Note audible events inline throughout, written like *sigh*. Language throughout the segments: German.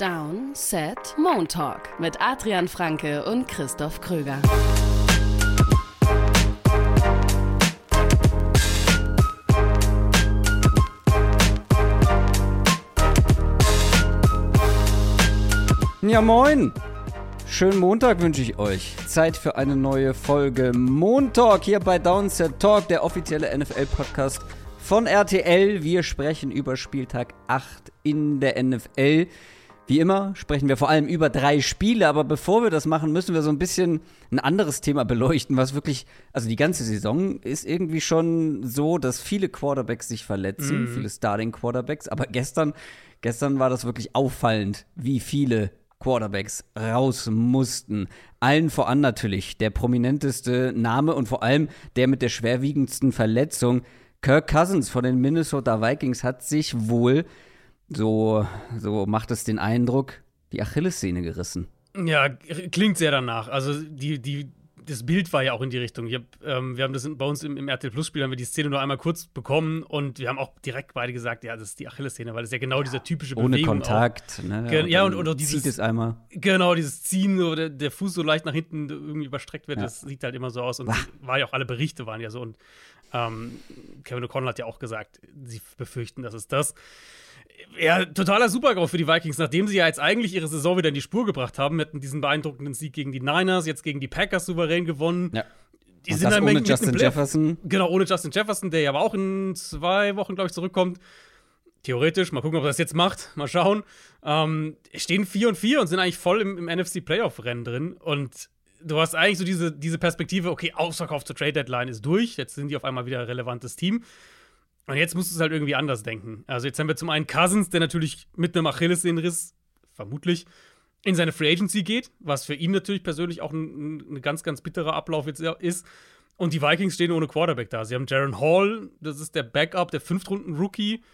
Down, Set, Moon Talk mit Adrian Franke und Christoph Kröger. Ja, moin! Schönen Montag wünsche ich euch. Zeit für eine neue Folge Montalk hier bei Downset Talk, der offizielle NFL-Podcast von RTL. Wir sprechen über Spieltag 8 in der NFL. Wie immer sprechen wir vor allem über drei Spiele, aber bevor wir das machen, müssen wir so ein bisschen ein anderes Thema beleuchten, was wirklich, also die ganze Saison ist irgendwie schon so, dass viele Quarterbacks sich verletzen, mm. viele Starting Quarterbacks, aber gestern, gestern war das wirklich auffallend, wie viele Quarterbacks raus mussten. Allen voran natürlich der prominenteste Name und vor allem der mit der schwerwiegendsten Verletzung. Kirk Cousins von den Minnesota Vikings hat sich wohl, so, so macht es den Eindruck, die Achillessehne gerissen. Ja, klingt sehr danach. Also die, die das Bild war ja auch in die Richtung. Hab, ähm, wir haben das bei uns im, im RTL Plus Spiel haben wir die Szene nur einmal kurz bekommen und wir haben auch direkt beide gesagt, ja, das ist die Achillessehne, weil das ist ja genau ja, dieser typische ohne Bewegung. Ohne Kontakt, ne? Gen ja, und, oder dieses. Zieht es einmal. Genau, dieses Ziehen, wo der, der Fuß so leicht nach hinten irgendwie überstreckt wird, ja. das sieht halt immer so aus. Und war ja auch alle Berichte waren ja so. Und ähm, Kevin O'Connell hat ja auch gesagt, sie befürchten, dass es das ja, totaler Supergau für die Vikings, nachdem sie ja jetzt eigentlich ihre Saison wieder in die Spur gebracht haben, hatten diesen beeindruckenden Sieg gegen die Niners, jetzt gegen die Packers souverän gewonnen. Ja. Die Und sind dann ohne Justin Jefferson. Genau, ohne Justin Jefferson, der ja aber auch in zwei Wochen, glaube ich, zurückkommt. Theoretisch, mal gucken, ob er das jetzt macht. Mal schauen. Ähm, stehen 4 und 4 und sind eigentlich voll im, im NFC Playoff-Rennen drin. Und du hast eigentlich so diese, diese Perspektive, okay, Ausverkauf zur Trade Deadline ist durch. Jetzt sind die auf einmal wieder ein relevantes Team. Und jetzt musst du es halt irgendwie anders denken. Also jetzt haben wir zum einen Cousins, der natürlich mit einem Achillessehnenriss, vermutlich, in seine Free Agency geht, was für ihn natürlich persönlich auch ein, ein ganz, ganz bitterer Ablauf jetzt ist. Und die Vikings stehen ohne Quarterback da. Sie haben Jaron Hall, das ist der Backup, der Fünftrunden-Rookie.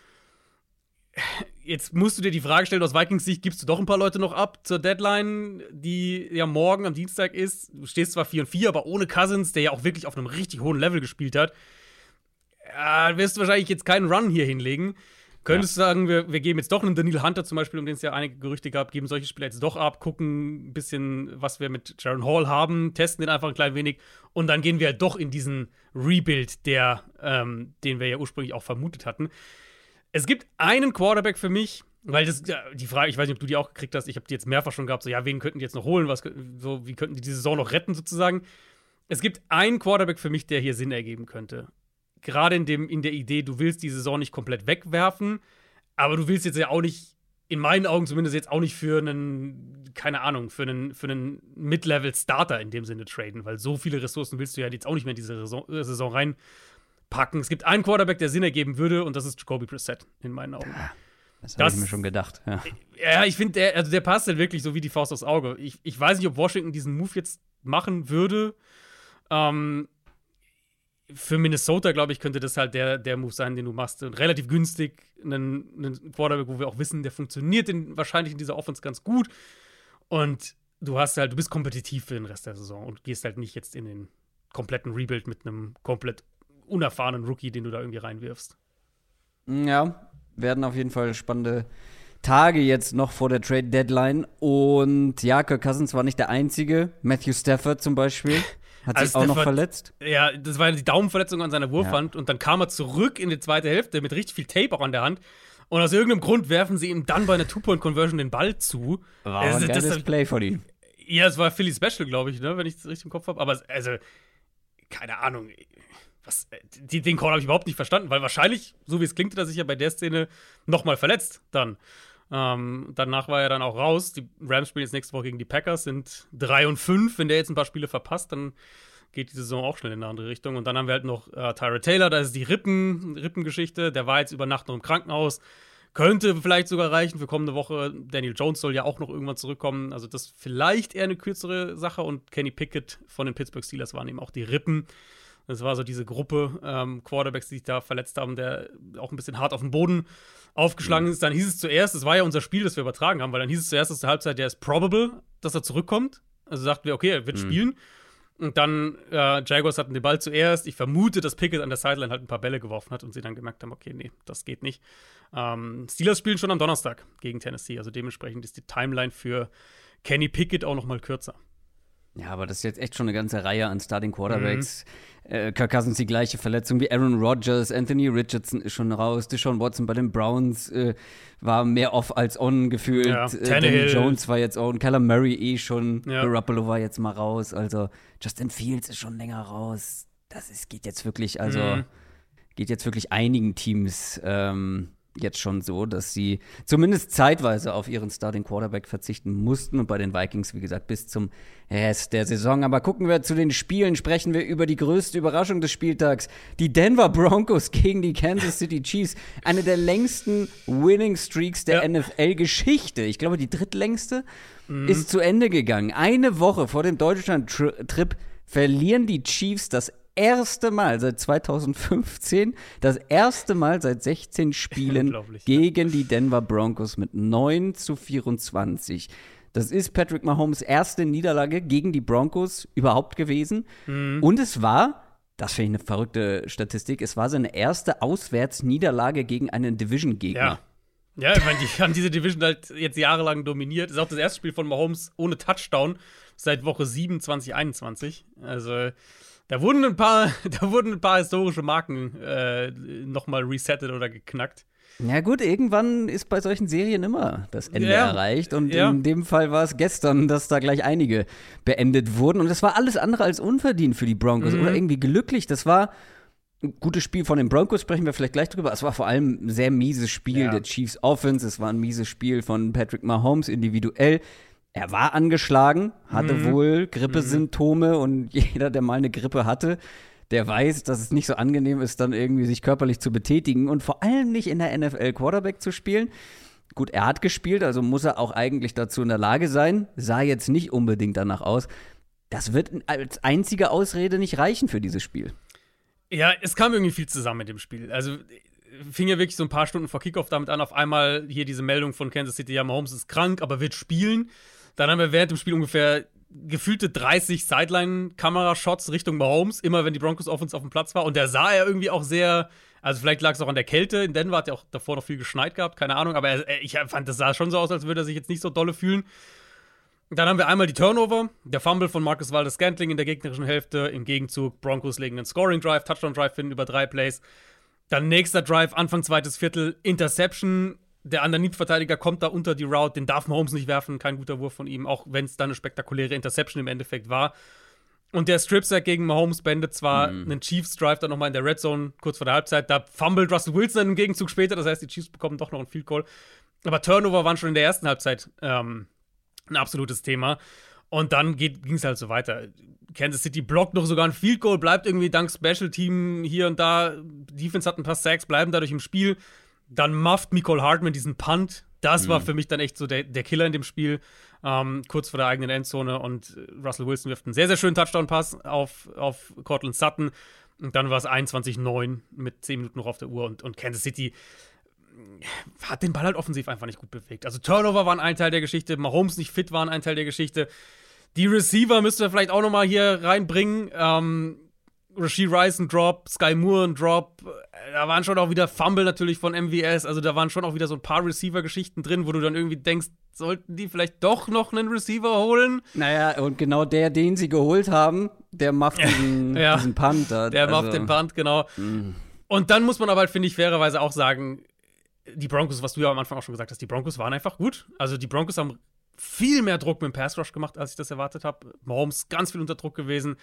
Jetzt musst du dir die Frage stellen, aus Vikings Sicht gibst du doch ein paar Leute noch ab zur Deadline, die ja morgen am Dienstag ist. Du stehst zwar 4 und 4, aber ohne Cousins, der ja auch wirklich auf einem richtig hohen Level gespielt hat äh, wirst du wahrscheinlich jetzt keinen Run hier hinlegen. Könntest du ja. sagen, wir, wir geben jetzt doch einen Daniel Hunter zum Beispiel, um den es ja einige Gerüchte gab, geben solche Spieler jetzt doch ab, gucken ein bisschen, was wir mit Jaron Hall haben, testen den einfach ein klein wenig und dann gehen wir halt doch in diesen Rebuild, der, ähm, den wir ja ursprünglich auch vermutet hatten. Es gibt einen Quarterback für mich, weil das die Frage, ich weiß nicht, ob du die auch gekriegt hast, ich habe die jetzt mehrfach schon gehabt, so ja, wen könnten die jetzt noch holen, was so wie könnten die die Saison noch retten sozusagen. Es gibt einen Quarterback für mich, der hier Sinn ergeben könnte gerade in, dem, in der Idee, du willst die Saison nicht komplett wegwerfen, aber du willst jetzt ja auch nicht, in meinen Augen zumindest jetzt auch nicht für einen, keine Ahnung, für einen, für einen Mid-Level-Starter in dem Sinne traden, weil so viele Ressourcen willst du ja jetzt auch nicht mehr in diese Saison, äh, Saison reinpacken. Es gibt einen Quarterback, der Sinn ergeben würde, und das ist Jacoby Brissett, in meinen Augen. Ja, das habe ich mir schon gedacht. Ja, ja ich finde, der, also der passt halt wirklich so wie die Faust aufs Auge. Ich, ich weiß nicht, ob Washington diesen Move jetzt machen würde. Ähm, für Minnesota, glaube ich, könnte das halt der, der Move sein, den du machst. Und relativ günstig, einen, einen Quarterback, wo wir auch wissen, der funktioniert in, wahrscheinlich in dieser Offense ganz gut. Und du hast halt, du bist kompetitiv für den Rest der Saison und gehst halt nicht jetzt in den kompletten Rebuild mit einem komplett unerfahrenen Rookie, den du da irgendwie reinwirfst. Ja, werden auf jeden Fall spannende Tage jetzt noch vor der Trade Deadline. Und ja, Kirk Cousins war nicht der einzige. Matthew Stafford zum Beispiel. *laughs* Hat sich also auch noch verletzt? Ja, das war die Daumenverletzung an seiner Wurfhand ja. und dann kam er zurück in die zweite Hälfte mit richtig viel Tape auch an der Hand. Und aus irgendeinem Grund werfen sie ihm dann bei einer Two-Point-Conversion den Ball zu. Wow, also, ein das, Play von ihm. Ja, es war Philly Special, glaube ich, ne, wenn ich es richtig im Kopf habe. Aber also, keine Ahnung. Was, die, den Call habe ich überhaupt nicht verstanden, weil wahrscheinlich, so wie es klingt, er sich ja bei der Szene nochmal verletzt dann. Ähm, danach war er dann auch raus. Die Rams spielen jetzt nächste Woche gegen die Packers, sind 3 und 5. Wenn der jetzt ein paar Spiele verpasst, dann geht die Saison auch schnell in eine andere Richtung. Und dann haben wir halt noch äh, Tyra Taylor, da ist die Rippen, Rippengeschichte. Der war jetzt über Nacht noch im Krankenhaus. Könnte vielleicht sogar reichen für kommende Woche. Daniel Jones soll ja auch noch irgendwann zurückkommen. Also das ist vielleicht eher eine kürzere Sache. Und Kenny Pickett von den Pittsburgh Steelers waren eben auch die Rippen. Das war so diese Gruppe ähm, Quarterbacks, die sich da verletzt haben, der auch ein bisschen hart auf den Boden aufgeschlagen mhm. ist. Dann hieß es zuerst, das war ja unser Spiel, das wir übertragen haben, weil dann hieß es zuerst, dass der Halbzeit, der ist probable, dass er zurückkommt. Also sagten wir, okay, er wird mhm. spielen. Und dann, äh, Jaguars hatten den Ball zuerst. Ich vermute, dass Pickett an der Sideline halt ein paar Bälle geworfen hat und sie dann gemerkt haben, okay, nee, das geht nicht. Ähm, Steelers spielen schon am Donnerstag gegen Tennessee, also dementsprechend ist die Timeline für Kenny Pickett auch noch mal kürzer. Ja, aber das ist jetzt echt schon eine ganze Reihe an Starting Quarterbacks. Mhm. Äh, Kirk Cousins die gleiche Verletzung wie Aaron Rodgers, Anthony Richardson ist schon raus, Deshaun Watson bei den Browns äh, war mehr off als on gefühlt. Ja, äh, Danny Jones war jetzt on, Callum Murray eh schon, ja. Garoppolo war jetzt mal raus, also Justin Fields ist schon länger raus. Das ist, geht jetzt wirklich, also mhm. geht jetzt wirklich einigen Teams ähm, jetzt schon so, dass sie zumindest zeitweise auf ihren Starting Quarterback verzichten mussten und bei den Vikings, wie gesagt, bis zum Rest der Saison. Aber gucken wir zu den Spielen, sprechen wir über die größte Überraschung des Spieltags. Die Denver Broncos gegen die Kansas City Chiefs. Eine der längsten Winning Streaks der ja. NFL-Geschichte. Ich glaube, die drittlängste mhm. ist zu Ende gegangen. Eine Woche vor dem Deutschland-Trip verlieren die Chiefs das erste Mal seit 2015, das erste Mal seit 16 *laughs* Spielen gegen die Denver Broncos mit 9 zu 24. Das ist Patrick Mahomes erste Niederlage gegen die Broncos überhaupt gewesen. Mhm. Und es war, das finde ich eine verrückte Statistik, es war seine erste Auswärtsniederlage gegen einen Division-Gegner. Ja. Ja, ich meine, die haben diese Division halt jetzt jahrelang dominiert. Das ist auch das erste Spiel von Mahomes ohne Touchdown seit Woche 7 2021. Also da wurden ein paar, *laughs* da wurden ein paar historische Marken äh, nochmal resettet oder geknackt. Ja gut, irgendwann ist bei solchen Serien immer das Ende ja, erreicht. Und ja. in dem Fall war es gestern, dass da gleich einige beendet wurden. Und das war alles andere als unverdient für die Broncos mhm. oder irgendwie glücklich. Das war ein gutes Spiel von den Broncos, sprechen wir vielleicht gleich drüber. Es war vor allem ein sehr mieses Spiel ja. der Chiefs Offense. Es war ein mieses Spiel von Patrick Mahomes individuell. Er war angeschlagen, hatte mhm. wohl Grippesymptome mhm. und *laughs* jeder, der mal eine Grippe hatte, der weiß, dass es nicht so angenehm ist, dann irgendwie sich körperlich zu betätigen und vor allem nicht in der NFL Quarterback zu spielen. Gut, er hat gespielt, also muss er auch eigentlich dazu in der Lage sein. Sah jetzt nicht unbedingt danach aus. Das wird als einzige Ausrede nicht reichen für dieses Spiel. Ja, es kam irgendwie viel zusammen mit dem Spiel. Also fing ja wirklich so ein paar Stunden vor Kickoff damit an, auf einmal hier diese Meldung von Kansas City, ja, Mahomes ist krank, aber wird spielen. Dann haben wir während dem Spiel ungefähr gefühlte 30 Sideline-Kamerashots Richtung Mahomes, immer wenn die Broncos Offense auf dem Platz war. Und der sah ja irgendwie auch sehr, also vielleicht lag es auch an der Kälte. In Denver hat ja auch davor noch viel geschneit gehabt, keine Ahnung. Aber er, ich fand, das sah schon so aus, als würde er sich jetzt nicht so dolle fühlen. Dann haben wir einmal die Turnover, der Fumble von Marcus Waldes Scantling in der gegnerischen Hälfte. Im Gegenzug Broncos legen einen Scoring Drive, Touchdown Drive finden über drei Plays. Dann nächster Drive, Anfang zweites Viertel, Interception der Underneath-Verteidiger kommt da unter die Route, den darf Mahomes nicht werfen, kein guter Wurf von ihm, auch wenn es dann eine spektakuläre Interception im Endeffekt war. Und der Strip-Sack gegen Mahomes beendet zwar mhm. einen Chiefs-Drive dann nochmal in der Red Zone kurz vor der Halbzeit, da fummelt Russell Wilson im Gegenzug später, das heißt, die Chiefs bekommen doch noch einen Field Goal. Aber Turnover waren schon in der ersten Halbzeit ähm, ein absolutes Thema. Und dann ging es halt so weiter. Kansas City blockt noch sogar ein Field Goal, bleibt irgendwie dank Special Team hier und da. Defense hat ein paar Sacks, bleiben dadurch im Spiel. Dann mufft Nicole Hartman diesen Punt. Das mhm. war für mich dann echt so der, der Killer in dem Spiel, ähm, kurz vor der eigenen Endzone. Und Russell Wilson wirft einen sehr, sehr schönen Touchdown-Pass auf, auf Cortland Sutton. Und dann war es 21-9 mit 10 Minuten noch auf der Uhr. Und, und Kansas City hat den Ball halt offensiv einfach nicht gut bewegt. Also Turnover waren ein Teil der Geschichte, Mahomes nicht fit waren ein Teil der Geschichte. Die Receiver müssten wir vielleicht auch noch mal hier reinbringen. Ähm, Rasheed Rice ein Drop, Sky Moore ein Drop. Da waren schon auch wieder Fumble natürlich von MVS. Also da waren schon auch wieder so ein paar Receiver-Geschichten drin, wo du dann irgendwie denkst, sollten die vielleicht doch noch einen Receiver holen? Naja, und genau der, den sie geholt haben, der macht diesen, *laughs* ja, diesen Punt. Da. Der also, macht den Punt, genau. Mh. Und dann muss man aber halt, finde ich, fairerweise auch sagen, die Broncos, was du ja am Anfang auch schon gesagt hast, die Broncos waren einfach gut. Also die Broncos haben viel mehr Druck mit dem Pass Rush gemacht, als ich das erwartet habe. Mahomes ganz viel unter Druck gewesen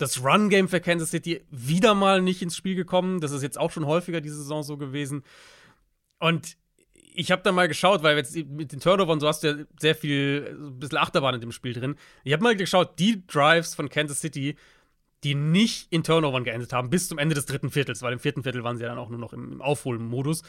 das Run-Game für Kansas City wieder mal nicht ins Spiel gekommen. Das ist jetzt auch schon häufiger diese Saison so gewesen. Und ich habe da mal geschaut, weil jetzt mit den Turnovern, so hast du ja sehr viel, ein bisschen Achterbahn in dem Spiel drin. Ich habe mal geschaut, die Drives von Kansas City, die nicht in Turnovern geendet haben, bis zum Ende des dritten Viertels, weil im vierten Viertel waren sie ja dann auch nur noch im, Aufholen-Modus.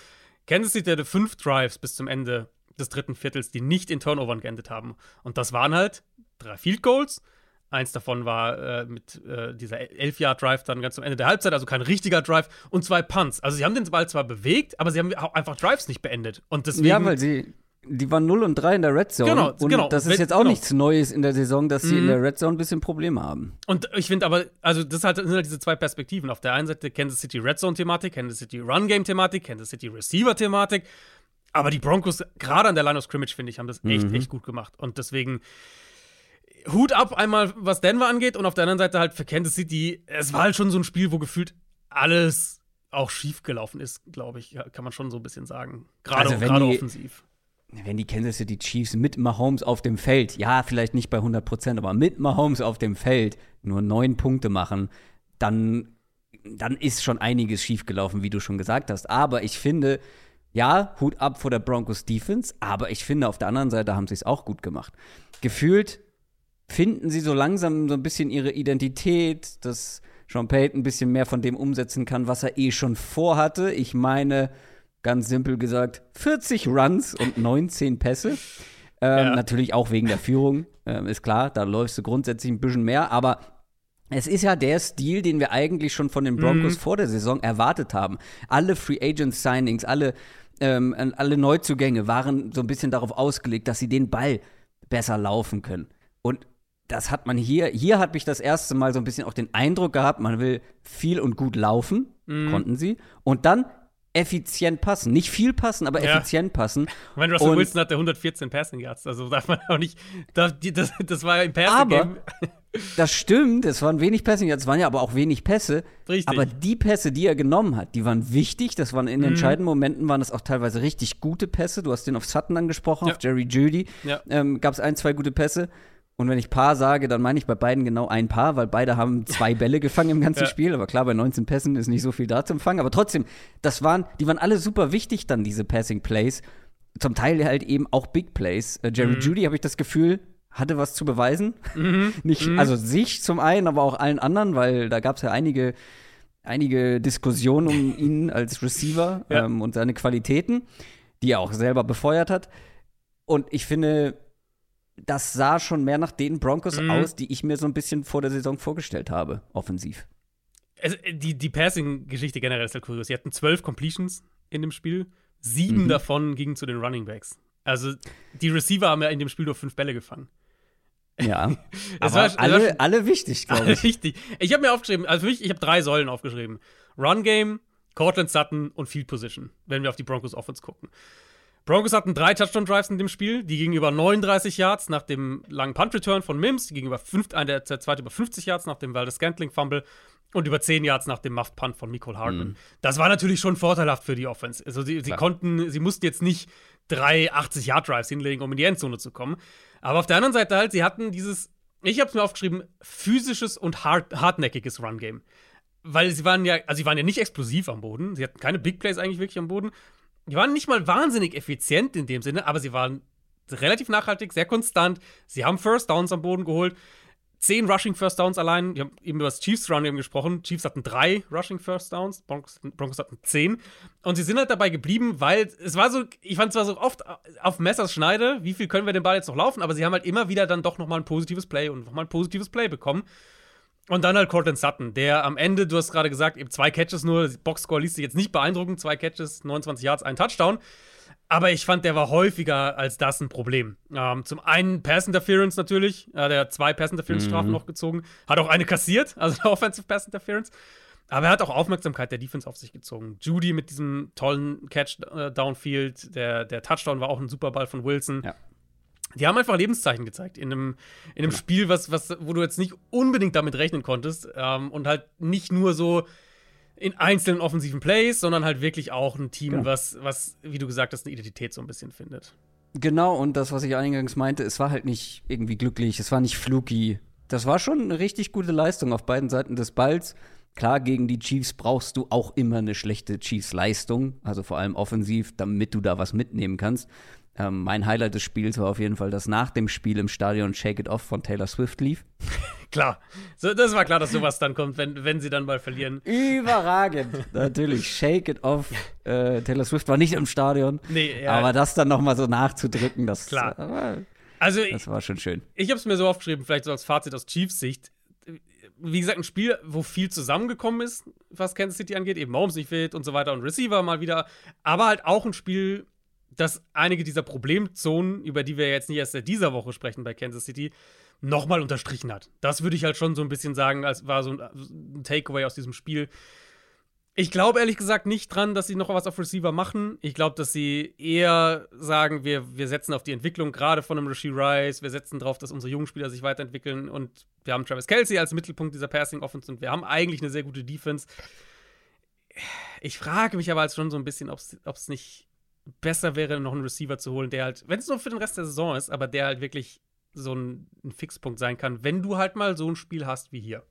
Kansas City hatte fünf Drives bis zum Ende des dritten Viertels, die nicht in Turnovern geendet haben. Und das waren halt drei Field Goals, Eins davon war äh, mit äh, dieser 11-Yard-Drive dann ganz am Ende der Halbzeit, also kein richtiger Drive und zwei Punts. Also sie haben den Ball zwar bewegt, aber sie haben einfach Drives nicht beendet. Und deswegen, ja, weil sie die waren 0 und 3 in der Red Zone. Genau, und genau. das ist jetzt auch genau. nichts Neues in der Saison, dass sie Mhm. in der Red Zone ein bisschen Probleme haben. Und ich finde aber, also das halt, sind halt diese zwei Perspektiven. Auf der einen Seite Kansas City Red Zone-Thematik, Kansas City Run-Game-Thematik, Kansas City Receiver-Thematik. Aber die Broncos, gerade an der Line of Scrimmage, finde ich, haben das echt, Mhm. echt gut gemacht. Und deswegen Hut ab einmal, was Denver angeht. Und auf der anderen Seite halt für Kansas City, es war halt schon so ein Spiel, wo gefühlt alles auch schief gelaufen ist, glaube ich, kann man schon so ein bisschen sagen. Gerade Also wenn gerade die- offensiv. Wenn die Kansas City Chiefs mit Mahomes auf dem Feld, ja, vielleicht nicht bei 100 Prozent, aber mit Mahomes auf dem Feld nur neun Punkte machen, dann, dann ist schon einiges schiefgelaufen, wie du schon gesagt hast. Aber ich finde, ja, Hut ab vor der Broncos Defense, aber ich finde, auf der anderen Seite haben sie es auch gut gemacht. Gefühlt finden sie so langsam so ein bisschen ihre Identität, dass Sean Payton ein bisschen mehr von dem umsetzen kann, was er eh schon vorhatte. Ich meine, ganz simpel gesagt, 40 Runs und 19 Pässe. Ähm, Ja. Natürlich auch wegen der Führung, ähm, ist klar, da läufst du grundsätzlich ein bisschen mehr, aber es ist ja der Stil, den wir eigentlich schon von den Broncos Mhm. vor der Saison erwartet haben. Alle Free Agent Signings, alle, ähm, alle Neuzugänge waren so ein bisschen darauf ausgelegt, dass sie den Ball besser laufen können. Und das hat man hier, hier hat mich das erste Mal so ein bisschen auch den Eindruck gehabt, man will viel und gut laufen, Mhm. konnten sie, und dann effizient passen. Nicht viel passen, aber Ja. effizient passen. *laughs* Ich meine, Russell Und- Wilson hatte 114 Passing Yards, also darf man auch nicht. Die, das, das war im Passing Aber-. *laughs* Das stimmt, es waren wenig Passing, es waren ja aber auch wenig Pässe. Richtig. Aber die Pässe, die er genommen hat, die waren wichtig. Das waren in Mhm. entscheidenden Momenten waren es auch teilweise richtig gute Pässe. Du hast den auf Sutton angesprochen, Ja. auf Jerry Judy. Ja. Ähm, Gab es ein, zwei gute Pässe. Und wenn ich Paar sage, dann meine ich bei beiden genau ein Paar, weil beide haben zwei Bälle gefangen im *laughs* ganzen Ja. Spiel. Aber klar, bei 19 Pässen ist nicht so viel da zum Fangen. Aber trotzdem, das waren, die waren alle super wichtig dann, diese Passing Plays. Zum Teil halt eben auch Big Plays. Äh, Jerry Mhm. Judy, habe ich das Gefühl, hatte was zu beweisen. *laughs* Nicht, also sich zum einen, aber auch allen anderen, weil da gab es ja einige, einige Diskussionen um *laughs* ihn als Receiver Ja. ähm, und seine Qualitäten, die er auch selber befeuert hat. Und ich finde, das sah schon mehr nach den Broncos Mhm. aus, die ich mir so ein bisschen vor der Saison vorgestellt habe, offensiv. Also, die, die Passing-Geschichte generell ist halt kurios. Sie hatten zwölf Completions in dem Spiel. Sieben Mhm. davon gingen zu den Running Backs. Also, die Receiver haben ja in dem Spiel nur fünf Bälle gefangen. Ja. *laughs* Aber war- es war alle, alle wichtig, *laughs* glaube ich. Richtig. Ich habe mir aufgeschrieben, also für mich, ich habe drei Säulen aufgeschrieben: Run Game, Cortland Sutton und Field Position, wenn wir auf die Broncos Offense gucken. Broncos hatten drei Touchdown-Drives in dem Spiel, die gingen über 39 Yards nach dem langen Punt-Return von Mims, die gingen über fünf, äh, der, der zweite über 50 Yards nach dem Valdez Scantling-Fumble und über 10 Yards nach dem Muffed-Punt von Nicole Hardman. Mhm. Das war natürlich schon vorteilhaft für die Offense. Also sie, sie konnten, sie mussten jetzt nicht drei 80-Yard-Drives hinlegen, um in die Endzone zu kommen. Aber auf der anderen Seite halt, sie hatten dieses, ich habe es mir aufgeschrieben, physisches und hart, hartnäckiges Run-Game. Weil sie waren ja, also sie waren ja nicht explosiv am Boden, sie hatten keine Big Plays eigentlich wirklich am Boden. Die waren nicht mal wahnsinnig effizient in dem Sinne, aber sie waren relativ nachhaltig, sehr konstant. Sie haben First Downs am Boden geholt. Zehn Rushing First Downs allein. Wir haben eben über das Chiefs Run gesprochen. Chiefs hatten drei Rushing First Downs, Broncos, Broncos hatten zehn. Und sie sind halt dabei geblieben, weil es war so, ich fand es war so oft auf Messers Schneide, wie viel können wir den Ball jetzt noch laufen, aber sie haben halt immer wieder dann doch nochmal ein positives Play und nochmal ein positives Play bekommen. Und dann halt Cortland Sutton, der am Ende, du hast gerade gesagt, eben zwei Catches nur, Boxscore liest sich jetzt nicht beeindruckend, zwei Catches, 29 Yards, ein Touchdown. Aber ich fand, der war häufiger als das ein Problem. Ähm, zum einen Pass Interference natürlich, äh, der hat zwei Pass Interference Strafen Mhm. noch gezogen, hat auch eine kassiert, *laughs* also eine Offensive Pass Interference. Aber er hat auch Aufmerksamkeit der Defense auf sich gezogen. Judy mit diesem tollen Catch äh, downfield, der, der Touchdown war auch ein super Ball von Wilson. Ja. Die haben einfach Lebenszeichen gezeigt in einem, in einem Spiel, was, was, wo du jetzt nicht unbedingt damit rechnen konntest. Ähm, und halt nicht nur so in einzelnen offensiven Plays, sondern halt wirklich auch ein Team, Genau. was, was, wie du gesagt hast, eine Identität so ein bisschen findet. Genau, und das, was ich eingangs meinte, es war halt nicht irgendwie glücklich, es war nicht fluky. Das war schon eine richtig gute Leistung auf beiden Seiten des Balls. Klar, gegen die Chiefs brauchst du auch immer eine schlechte Chiefs-Leistung, also vor allem offensiv, damit du da was mitnehmen kannst. Ähm, mein Highlight des Spiels war auf jeden Fall, dass nach dem Spiel im Stadion Shake It Off von Taylor Swift lief. *laughs* Klar. So, das war klar, dass sowas dann kommt, wenn, wenn sie dann mal verlieren. Überragend. *laughs* Natürlich, Shake It Off. Äh, Taylor Swift war nicht im Stadion, Nee, ja. aber das dann noch mal so nachzudrücken, das, Klar. äh, Also, das war schon schön. ich habe es mir so aufgeschrieben, vielleicht so als Fazit aus Chiefs Sicht. Wie gesagt, ein Spiel, wo viel zusammengekommen ist, was Kansas City angeht, eben Mahomes nicht fit und so weiter und Receiver mal wieder, aber halt auch ein Spiel, dass einige dieser Problemzonen, über die wir jetzt nicht erst seit dieser Woche sprechen bei Kansas City, nochmal unterstrichen hat. Das würde ich halt schon so ein bisschen sagen, als war so ein Takeaway aus diesem Spiel. Ich glaube ehrlich gesagt nicht dran, dass sie noch was auf Receiver machen. Ich glaube, dass sie eher sagen, wir, wir setzen auf die Entwicklung gerade von einem Rasheed Rice, wir setzen darauf, dass unsere jungen Spieler sich weiterentwickeln und wir haben Travis Kelsey als Mittelpunkt dieser Passing Offense und wir haben eigentlich eine sehr gute Defense. Ich frage mich aber halt schon so ein bisschen, ob es nicht besser wäre, noch einen Receiver zu holen, der halt, wenn es nur für den Rest der Saison ist, aber der halt wirklich so ein, ein Fixpunkt sein kann, wenn du halt mal so ein Spiel hast wie hier.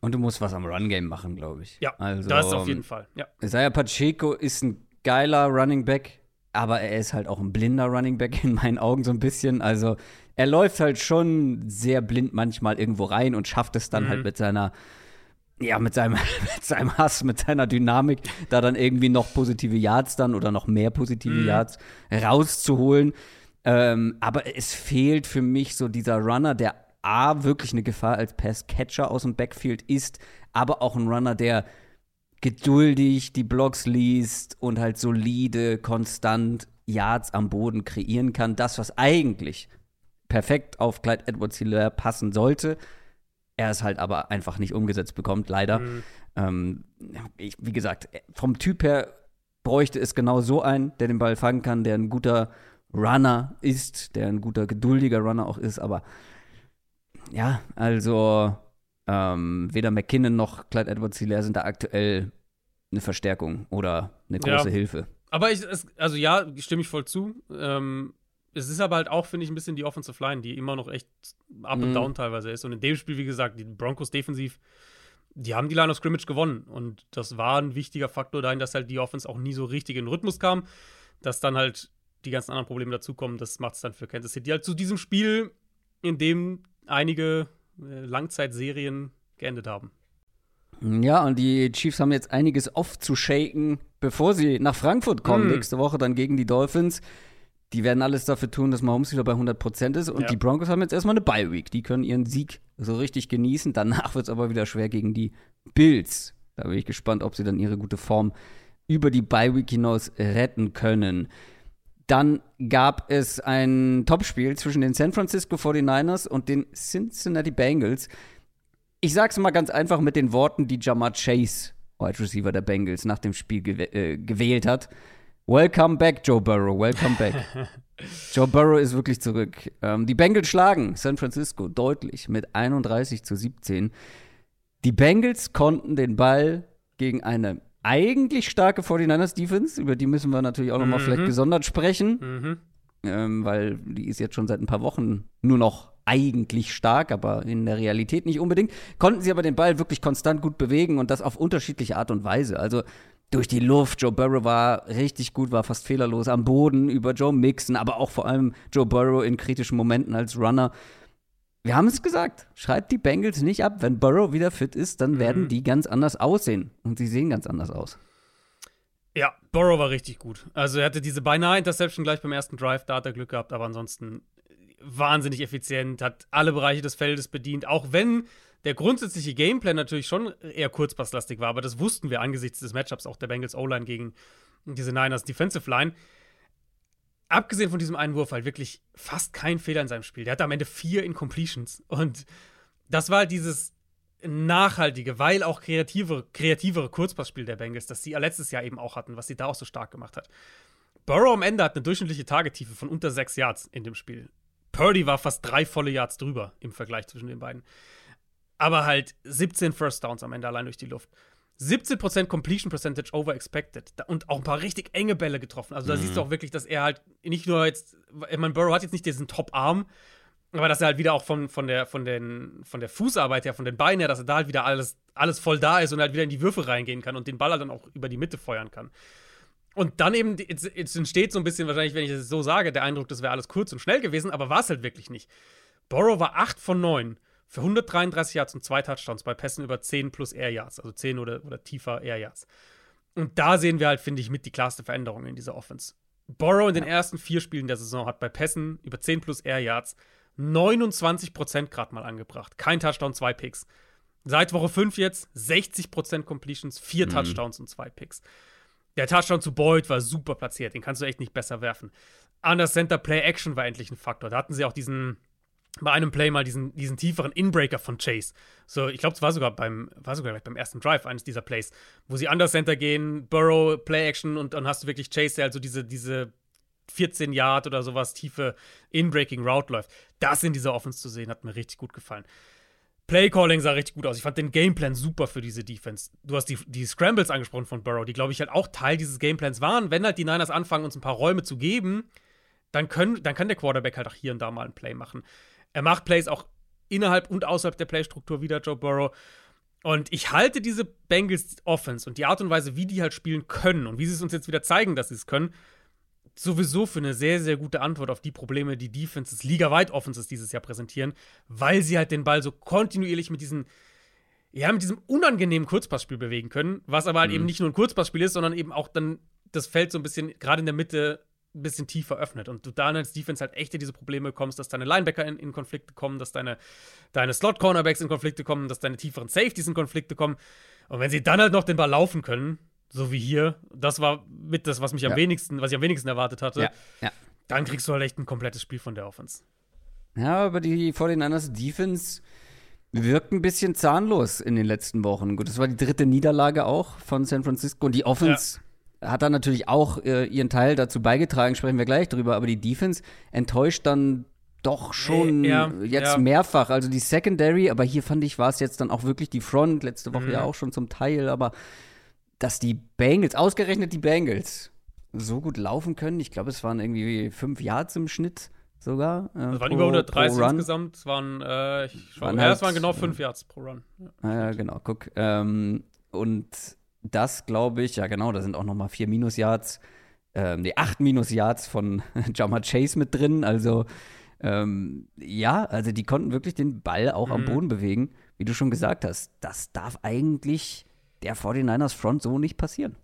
Und du musst was am Run-Game machen, glaube ich. Ja, also, das auf jeden Fall. Ja. Isaiah Pacheco ist ein geiler Running Back, aber er ist halt auch ein blinder Running Back in meinen Augen so ein bisschen. Also er läuft halt schon sehr blind manchmal irgendwo rein und schafft es dann halt mhm. halt mit seiner ja, mit seinem, *laughs* mit seinem Hass, mit seiner Dynamik, da dann irgendwie noch positive Yards dann oder noch mehr positive mhm. Yards rauszuholen. Ähm, aber es fehlt für mich so dieser Runner, der A, wirklich eine Gefahr als Pass-Catcher aus dem Backfield ist, aber auch ein Runner, der geduldig die Blocks liest und halt solide, konstant Yards am Boden kreieren kann. Das, was eigentlich perfekt auf Clyde Edwards Hilaire passen sollte, er es halt aber einfach nicht umgesetzt bekommt, leider. Mhm. Ähm, ich, wie gesagt, vom Typ her bräuchte es genau so einen, der den Ball fangen kann, der ein guter Runner ist, der ein guter, geduldiger Runner auch ist, aber ja, also ähm, weder McKinnon noch Clyde Edwards Hilaire sind da aktuell eine Verstärkung oder eine große ja. Hilfe. Aber ich, also ja, stimme ich voll zu. Ähm, es ist aber halt auch, finde ich, ein bisschen die Offensive Line, die immer noch echt up mhm. and down teilweise ist. Und in dem Spiel, wie gesagt, die Broncos defensiv, die haben die Line of Scrimmage gewonnen. Und das war ein wichtiger Faktor dahin, dass halt die Offense auch nie so richtig in den Rhythmus kam. Dass dann halt die ganzen anderen Probleme dazukommen, das macht es dann für Kansas City halt zu diesem Spiel, in dem einige äh, Langzeitserien geendet haben. Ja, und die Chiefs haben jetzt einiges aufzushaken, bevor sie nach Frankfurt kommen, mm. nächste Woche dann gegen die Dolphins die werden alles dafür tun, dass Mahomes wieder bei 100% ist. Und ja. die Broncos haben jetzt erstmal eine Bye-Week. Die können ihren Sieg so richtig genießen. Danach wird es aber wieder schwer gegen die Bills. Da bin ich gespannt, ob sie dann ihre gute Form über die Bye-Week hinaus retten können. Dann gab es ein Topspiel zwischen den San Francisco 49ers und den Cincinnati Bengals. Ich sag's mal ganz einfach mit den Worten, die Jamar Chase, Wide Receiver der Bengals, nach dem Spiel gew äh, gewählt hat. Welcome back, Joe Burrow. Welcome back. *laughs* Joe Burrow ist wirklich zurück. Ähm, die Bengals schlagen San Francisco deutlich mit 31 zu 17. Die Bengals konnten den Ball gegen eine eigentlich starke 49ers Defense, über die müssen wir natürlich auch noch mal mhm. vielleicht gesondert sprechen, mhm. ähm, weil die ist jetzt schon seit ein paar Wochen nur noch eigentlich stark, aber in der Realität nicht unbedingt. Konnten sie aber den Ball wirklich konstant gut bewegen und das auf unterschiedliche Art und Weise. Also durch die Luft. Joe Burrow war richtig gut, war fast fehlerlos am Boden über Joe Mixon, aber auch vor allem Joe Burrow in kritischen Momenten als Runner. Wir haben es gesagt, schreibt die Bengals nicht ab. Wenn Burrow wieder fit ist, dann mhm. werden die ganz anders aussehen. Und sie sehen ganz anders aus. Ja, Burrow war richtig gut. Also er hatte diese beinahe Interception gleich beim ersten Drive, da hat er Glück gehabt, aber ansonsten wahnsinnig effizient, hat alle Bereiche des Feldes bedient, auch wenn der grundsätzliche Gameplan natürlich schon eher kurzpasslastig war, aber das wussten wir angesichts des Matchups auch der Bengals O-Line gegen diese Niners Defensive Line. Abgesehen von diesem Einwurf halt wirklich fast kein Fehler in seinem Spiel. Der hatte am Ende vier Incompletions und das war halt dieses nachhaltige, weil auch kreativere, kreativere Kurzpassspiel der Bengals, das sie letztes Jahr eben auch hatten, was sie da auch so stark gemacht hat. Burrow am Ende hat eine durchschnittliche Tagetiefe von unter sechs Yards in dem Spiel. Purdy war fast drei volle Yards drüber im Vergleich zwischen den beiden aber halt 17 First Downs am Ende allein durch die Luft. 17% Completion Percentage over expected und auch ein paar richtig enge Bälle getroffen. Also da mhm. siehst du auch wirklich, dass er halt nicht nur jetzt, ich meine, Burrow hat jetzt nicht diesen Top-Arm, aber dass er halt wieder auch von, von, der, von, den, von der Fußarbeit her, von den Beinen her, dass er da halt wieder alles, alles voll da ist und halt wieder in die Würfe reingehen kann und den Ball halt dann auch über die Mitte feuern kann. Und dann eben, jetzt, jetzt entsteht so ein bisschen wahrscheinlich, wenn ich das so sage, der Eindruck, das wäre alles kurz und schnell gewesen, aber war es halt wirklich nicht. Burrow war 8 von 9 für 133 Yards und zwei Touchdowns bei Pässen über 10 plus Air Yards, also 10 oder, oder tiefer Air Yards. Und da sehen wir halt, finde ich, mit die klarste Veränderung in dieser Offense. Borrow in den ersten vier Spielen der Saison hat bei Pässen über 10 plus Air Yards 29% gerade mal angebracht. Kein Touchdown, zwei Picks. Seit Woche 5 jetzt 60% Completions, vier mhm. Touchdowns und zwei Picks. Der Touchdown zu Boyd war super platziert, den kannst du echt nicht besser werfen. Under Center Play Action war endlich ein Faktor. Da hatten sie auch diesen, bei einem Play mal diesen, diesen tieferen Inbreaker von Chase. So, ich glaube, es war sogar beim, war sogar beim ersten Drive eines dieser Plays, wo sie Under Center gehen, Burrow, Play Action und dann hast du wirklich Chase, der also diese, diese 14 Yard oder sowas tiefe Inbreaking Route läuft. Das in dieser Offense zu sehen, hat mir richtig gut gefallen. Playcalling sah richtig gut aus. Ich fand den Gameplan super für diese Defense. Du hast die, die Scrambles angesprochen von Burrow, die, glaube ich, halt auch Teil dieses Gameplans waren. Wenn halt die Niners anfangen, uns ein paar Räume zu geben, dann, können, dann kann der Quarterback halt auch hier und da mal ein Play machen. Er macht Plays auch innerhalb und außerhalb der Playstruktur wieder, Joe Burrow. Und ich halte diese Bengals Offense und die Art und Weise, wie die halt spielen können und wie sie es uns jetzt wieder zeigen, dass sie es können, sowieso für eine sehr, sehr gute Antwort auf die Probleme, die Defenses, ligaweit Offenses dieses Jahr präsentieren, weil sie halt den Ball so kontinuierlich mit diesen, ja, mit diesem unangenehmen Kurzpassspiel bewegen können, was aber halt mhm. eben nicht nur ein Kurzpassspiel ist, sondern eben auch dann das Feld so ein bisschen, gerade in der Mitte, ein bisschen tiefer öffnet und du dann als Defense halt echt in diese Probleme bekommst, dass deine Linebacker in, in Konflikte kommen, dass deine, deine Slot-Cornerbacks in Konflikte kommen, dass deine tieferen Safeties in Konflikte kommen. Und wenn sie dann halt noch den Ball laufen können, so wie hier, das war mit das, was mich am wenigsten, was ich am wenigsten erwartet hatte. Ja, ja. Dann kriegst du halt echt ein komplettes Spiel von der Offense. Ja, aber die 49ers Defense wirkt ein bisschen zahnlos in den letzten Wochen. Gut, das war die dritte Niederlage auch von San Francisco und die Offense ja. Hat dann natürlich auch äh, ihren Teil dazu beigetragen, sprechen wir gleich drüber, aber die Defense enttäuscht dann doch schon ja, jetzt ja. mehrfach. Also die Secondary, aber hier fand ich, war es jetzt dann auch wirklich die Front, letzte Woche mhm. ja auch schon zum Teil, aber dass die Bengals, ausgerechnet die Bengals, so gut laufen können. Ich glaube, es waren irgendwie fünf Yards im Schnitt sogar. Äh, es waren pro, über 130 insgesamt. Es waren, äh, ich schau, waren ja, halt, es waren genau fünf Yards pro Run. Ja, ja genau, guck. Ähm, und das glaube ich, ja genau, da sind auch noch mal vier Minus-Yards, ähm, die acht Minus-Yards von *laughs* Jama Chase mit drin. Also ähm, ja, also die konnten wirklich den Ball auch mhm. am Boden bewegen. Wie du schon gesagt hast, das darf eigentlich der 49ers Front so nicht passieren.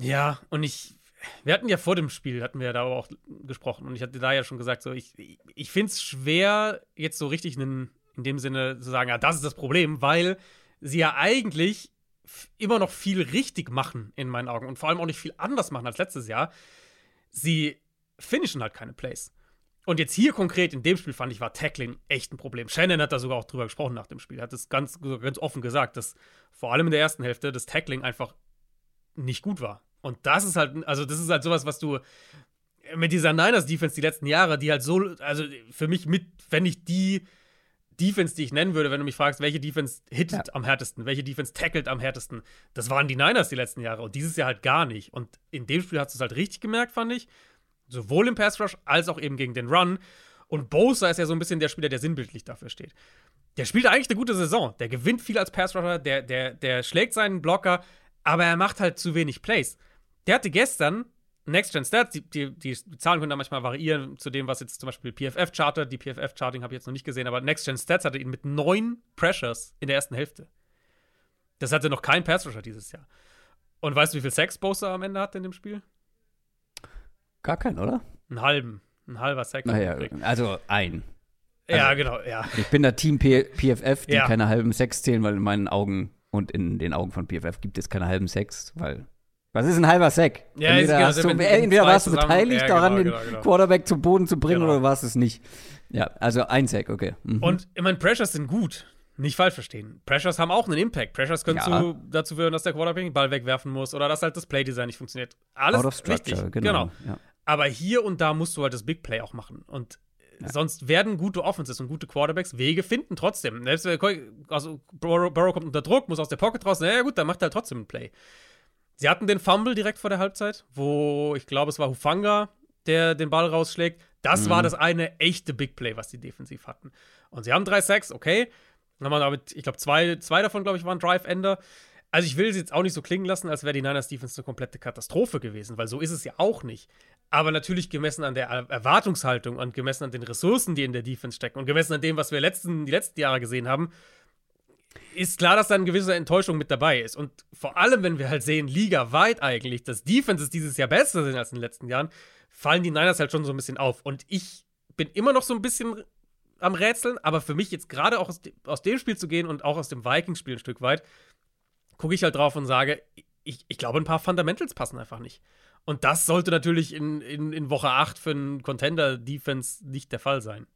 Ja, und ich, wir hatten ja vor dem Spiel, hatten wir ja da auch gesprochen und ich hatte da ja schon gesagt, so, ich, ich finde es schwer, jetzt so richtig in, in dem Sinne zu sagen, ja, das ist das Problem, weil sie ja eigentlich immer noch viel richtig machen in meinen Augen und vor allem auch nicht viel anders machen als letztes Jahr. Sie finishen halt keine Plays. Und jetzt hier konkret in dem Spiel fand ich, war Tackling echt ein Problem. Shannon hat da sogar auch drüber gesprochen nach dem Spiel. Hat es ganz, ganz offen gesagt, dass vor allem in der ersten Hälfte das Tackling einfach nicht gut war. Und das ist halt, also das ist halt sowas, was du mit dieser Niners-Defense die letzten Jahre, die halt so, also für mich mit, wenn ich die Defense, die ich nennen würde, wenn du mich fragst, welche Defense hittet ja. am härtesten, welche Defense tackelt am härtesten, das waren die Niners die letzten Jahre und dieses Jahr halt gar nicht. Und in dem Spiel hast du es halt richtig gemerkt, fand ich. Sowohl im Pass Rush als auch eben gegen den Run. Und Bosa ist ja so ein bisschen der Spieler, der sinnbildlich dafür steht. Der spielt eigentlich eine gute Saison. Der gewinnt viel als Pass Rusher, der, der, der schlägt seinen Blocker, aber er macht halt zu wenig Plays. Der hatte gestern Next Gen Stats, die, die, die, Zahlen können da manchmal variieren zu dem, was jetzt zum Beispiel PFF chartet. Die PFF-Charting habe ich jetzt noch nicht gesehen, aber Next Gen Stats hatte ihn mit neun Pressures in der ersten Hälfte. Das hatte noch kein Pass Rusher dieses Jahr. Und weißt du, wie viel Sex Bosa am Ende hat in dem Spiel? Gar keinen, oder? Einen halben. Ein halber Sack. Naja, also ein. Also, ja, genau, ja. Ich bin da Team P PFF, die ja. keine halben Sex zählen, weil in meinen Augen und in den Augen von PFF gibt es keine halben Sex, weil was ist ein halber Sack? Ja, entweder, genau, also du, entweder warst du beteiligt ja, genau, daran, genau, den genau. Quarterback zum Boden zu bringen genau. oder warst es nicht. Ja, also ein Sack, okay. Mhm. Und ich meine, Pressures sind gut. Nicht falsch verstehen. Pressures haben auch einen Impact. Pressures können ja. zu, dazu führen, dass der Quarterback den Ball wegwerfen muss oder dass halt das Playdesign nicht funktioniert. Alles Out of structure, richtig. Genau. genau. Ja. Aber hier und da musst du halt das Big Play auch machen. Und ja. sonst werden gute Offenses und gute Quarterbacks Wege finden trotzdem. Also Burrow, Burrow kommt unter Druck, muss aus der Pocket raus. Na ja, gut, dann macht er halt trotzdem ein Play. Sie hatten den Fumble direkt vor der Halbzeit, wo ich glaube, es war Hufanga, der den Ball rausschlägt. Das mhm. war das eine echte Big Play, was die defensiv hatten. Und sie haben drei Sacks, okay. Dann haben wir damit, ich glaube, zwei, zwei davon, glaube ich, waren Drive-Ender. Also ich will es jetzt auch nicht so klingen lassen, als wäre die Niners Defense eine komplette Katastrophe gewesen, weil so ist es ja auch nicht. Aber natürlich gemessen an der Erwartungshaltung und gemessen an den Ressourcen, die in der Defense stecken und gemessen an dem, was wir letzten, die letzten Jahre gesehen haben, ist klar, dass da eine gewisse Enttäuschung mit dabei ist. Und vor allem, wenn wir halt sehen, ligaweit eigentlich, dass Defenses dieses Jahr besser sind als in den letzten Jahren, fallen die Niners halt schon so ein bisschen auf. Und ich bin immer noch so ein bisschen am Rätseln, aber für mich jetzt gerade auch aus, aus dem Spiel zu gehen und auch aus dem Vikings-Spiel ein Stück weit, gucke ich halt drauf und sage, ich, ich glaube, ein paar Fundamentals passen einfach nicht. Und das sollte natürlich in, in, in Woche 8 für einen Contender-Defense nicht der Fall sein.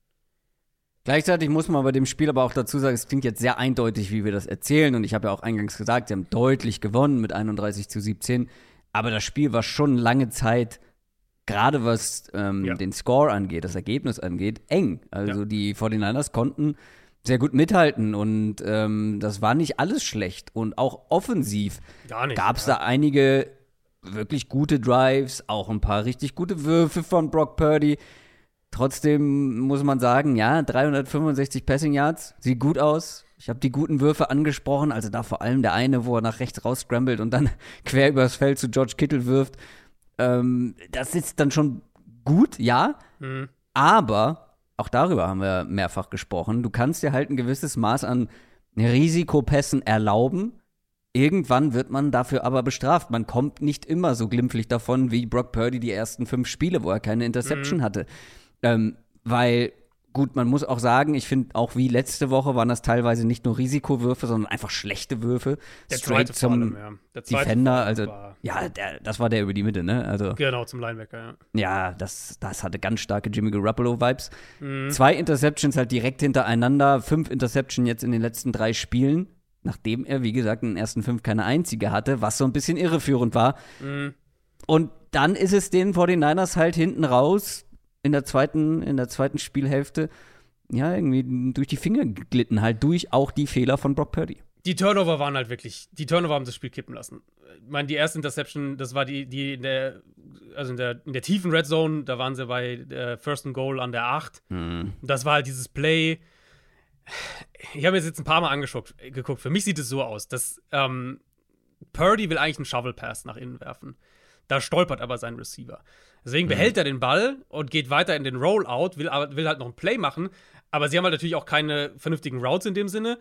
Gleichzeitig muss man bei dem Spiel aber auch dazu sagen, es klingt jetzt sehr eindeutig, wie wir das erzählen. Und ich habe ja auch eingangs gesagt, sie haben deutlich gewonnen mit 31 zu 17. Aber das Spiel war schon lange Zeit, gerade was ähm, ja. den Score angeht, das Ergebnis angeht, eng. Also ja. die 49ers konnten sehr gut mithalten und ähm, das war nicht alles schlecht. Und auch offensiv gab es ja. da einige wirklich gute Drives, auch ein paar richtig gute Würfe von Brock Purdy. Trotzdem muss man sagen, ja, 365 Passing Yards, sieht gut aus. Ich habe die guten Würfe angesprochen, also da vor allem der eine, wo er nach rechts raus scrambled und dann *laughs* quer übers Feld zu George Kittle wirft. Ähm, das ist dann schon gut, ja. Mhm. Aber, auch darüber haben wir mehrfach gesprochen, du kannst dir halt ein gewisses Maß an Risikopässen erlauben. Irgendwann wird man dafür aber bestraft. Man kommt nicht immer so glimpflich davon wie Brock Purdy die ersten fünf Spiele, wo er keine Interception mhm. hatte. Ähm, weil, gut, man muss auch sagen, ich finde auch wie letzte Woche waren das teilweise nicht nur Risikowürfe, sondern einfach schlechte Würfe. Der Straight zum allem, ja. der Defender, also ja, der, das war der über die Mitte, ne? Also, genau, zum Linebacker, ja. Ja, das, das hatte ganz starke Jimmy Garoppolo-Vibes. Mhm. Zwei Interceptions halt direkt hintereinander, fünf Interceptions jetzt in den letzten drei Spielen, nachdem er, wie gesagt, in den ersten fünf keine einzige hatte, was so ein bisschen irreführend war. Mhm. Und dann ist es den 49ers halt hinten raus in der zweiten, in der zweiten Spielhälfte ja, irgendwie durch die Finger geglitten, halt durch auch die Fehler von Brock Purdy. Die Turnover waren halt wirklich, die Turnover haben das Spiel kippen lassen. Ich meine, die erste Interception, das war die, die in der, also in der, in der tiefen Red Zone, da waren sie bei äh, First and Goal an der 8. Mhm. Das war halt dieses Play. Ich habe mir jetzt ein paar Mal angeguckt. Geguckt. Für mich sieht es so aus, dass ähm, Purdy will eigentlich einen Shovel Pass nach innen werfen. Da stolpert aber sein Receiver. Deswegen mhm. behält er den Ball und geht weiter in den Rollout, will, will halt noch ein Play machen. Aber sie haben halt natürlich auch keine vernünftigen Routes in dem Sinne.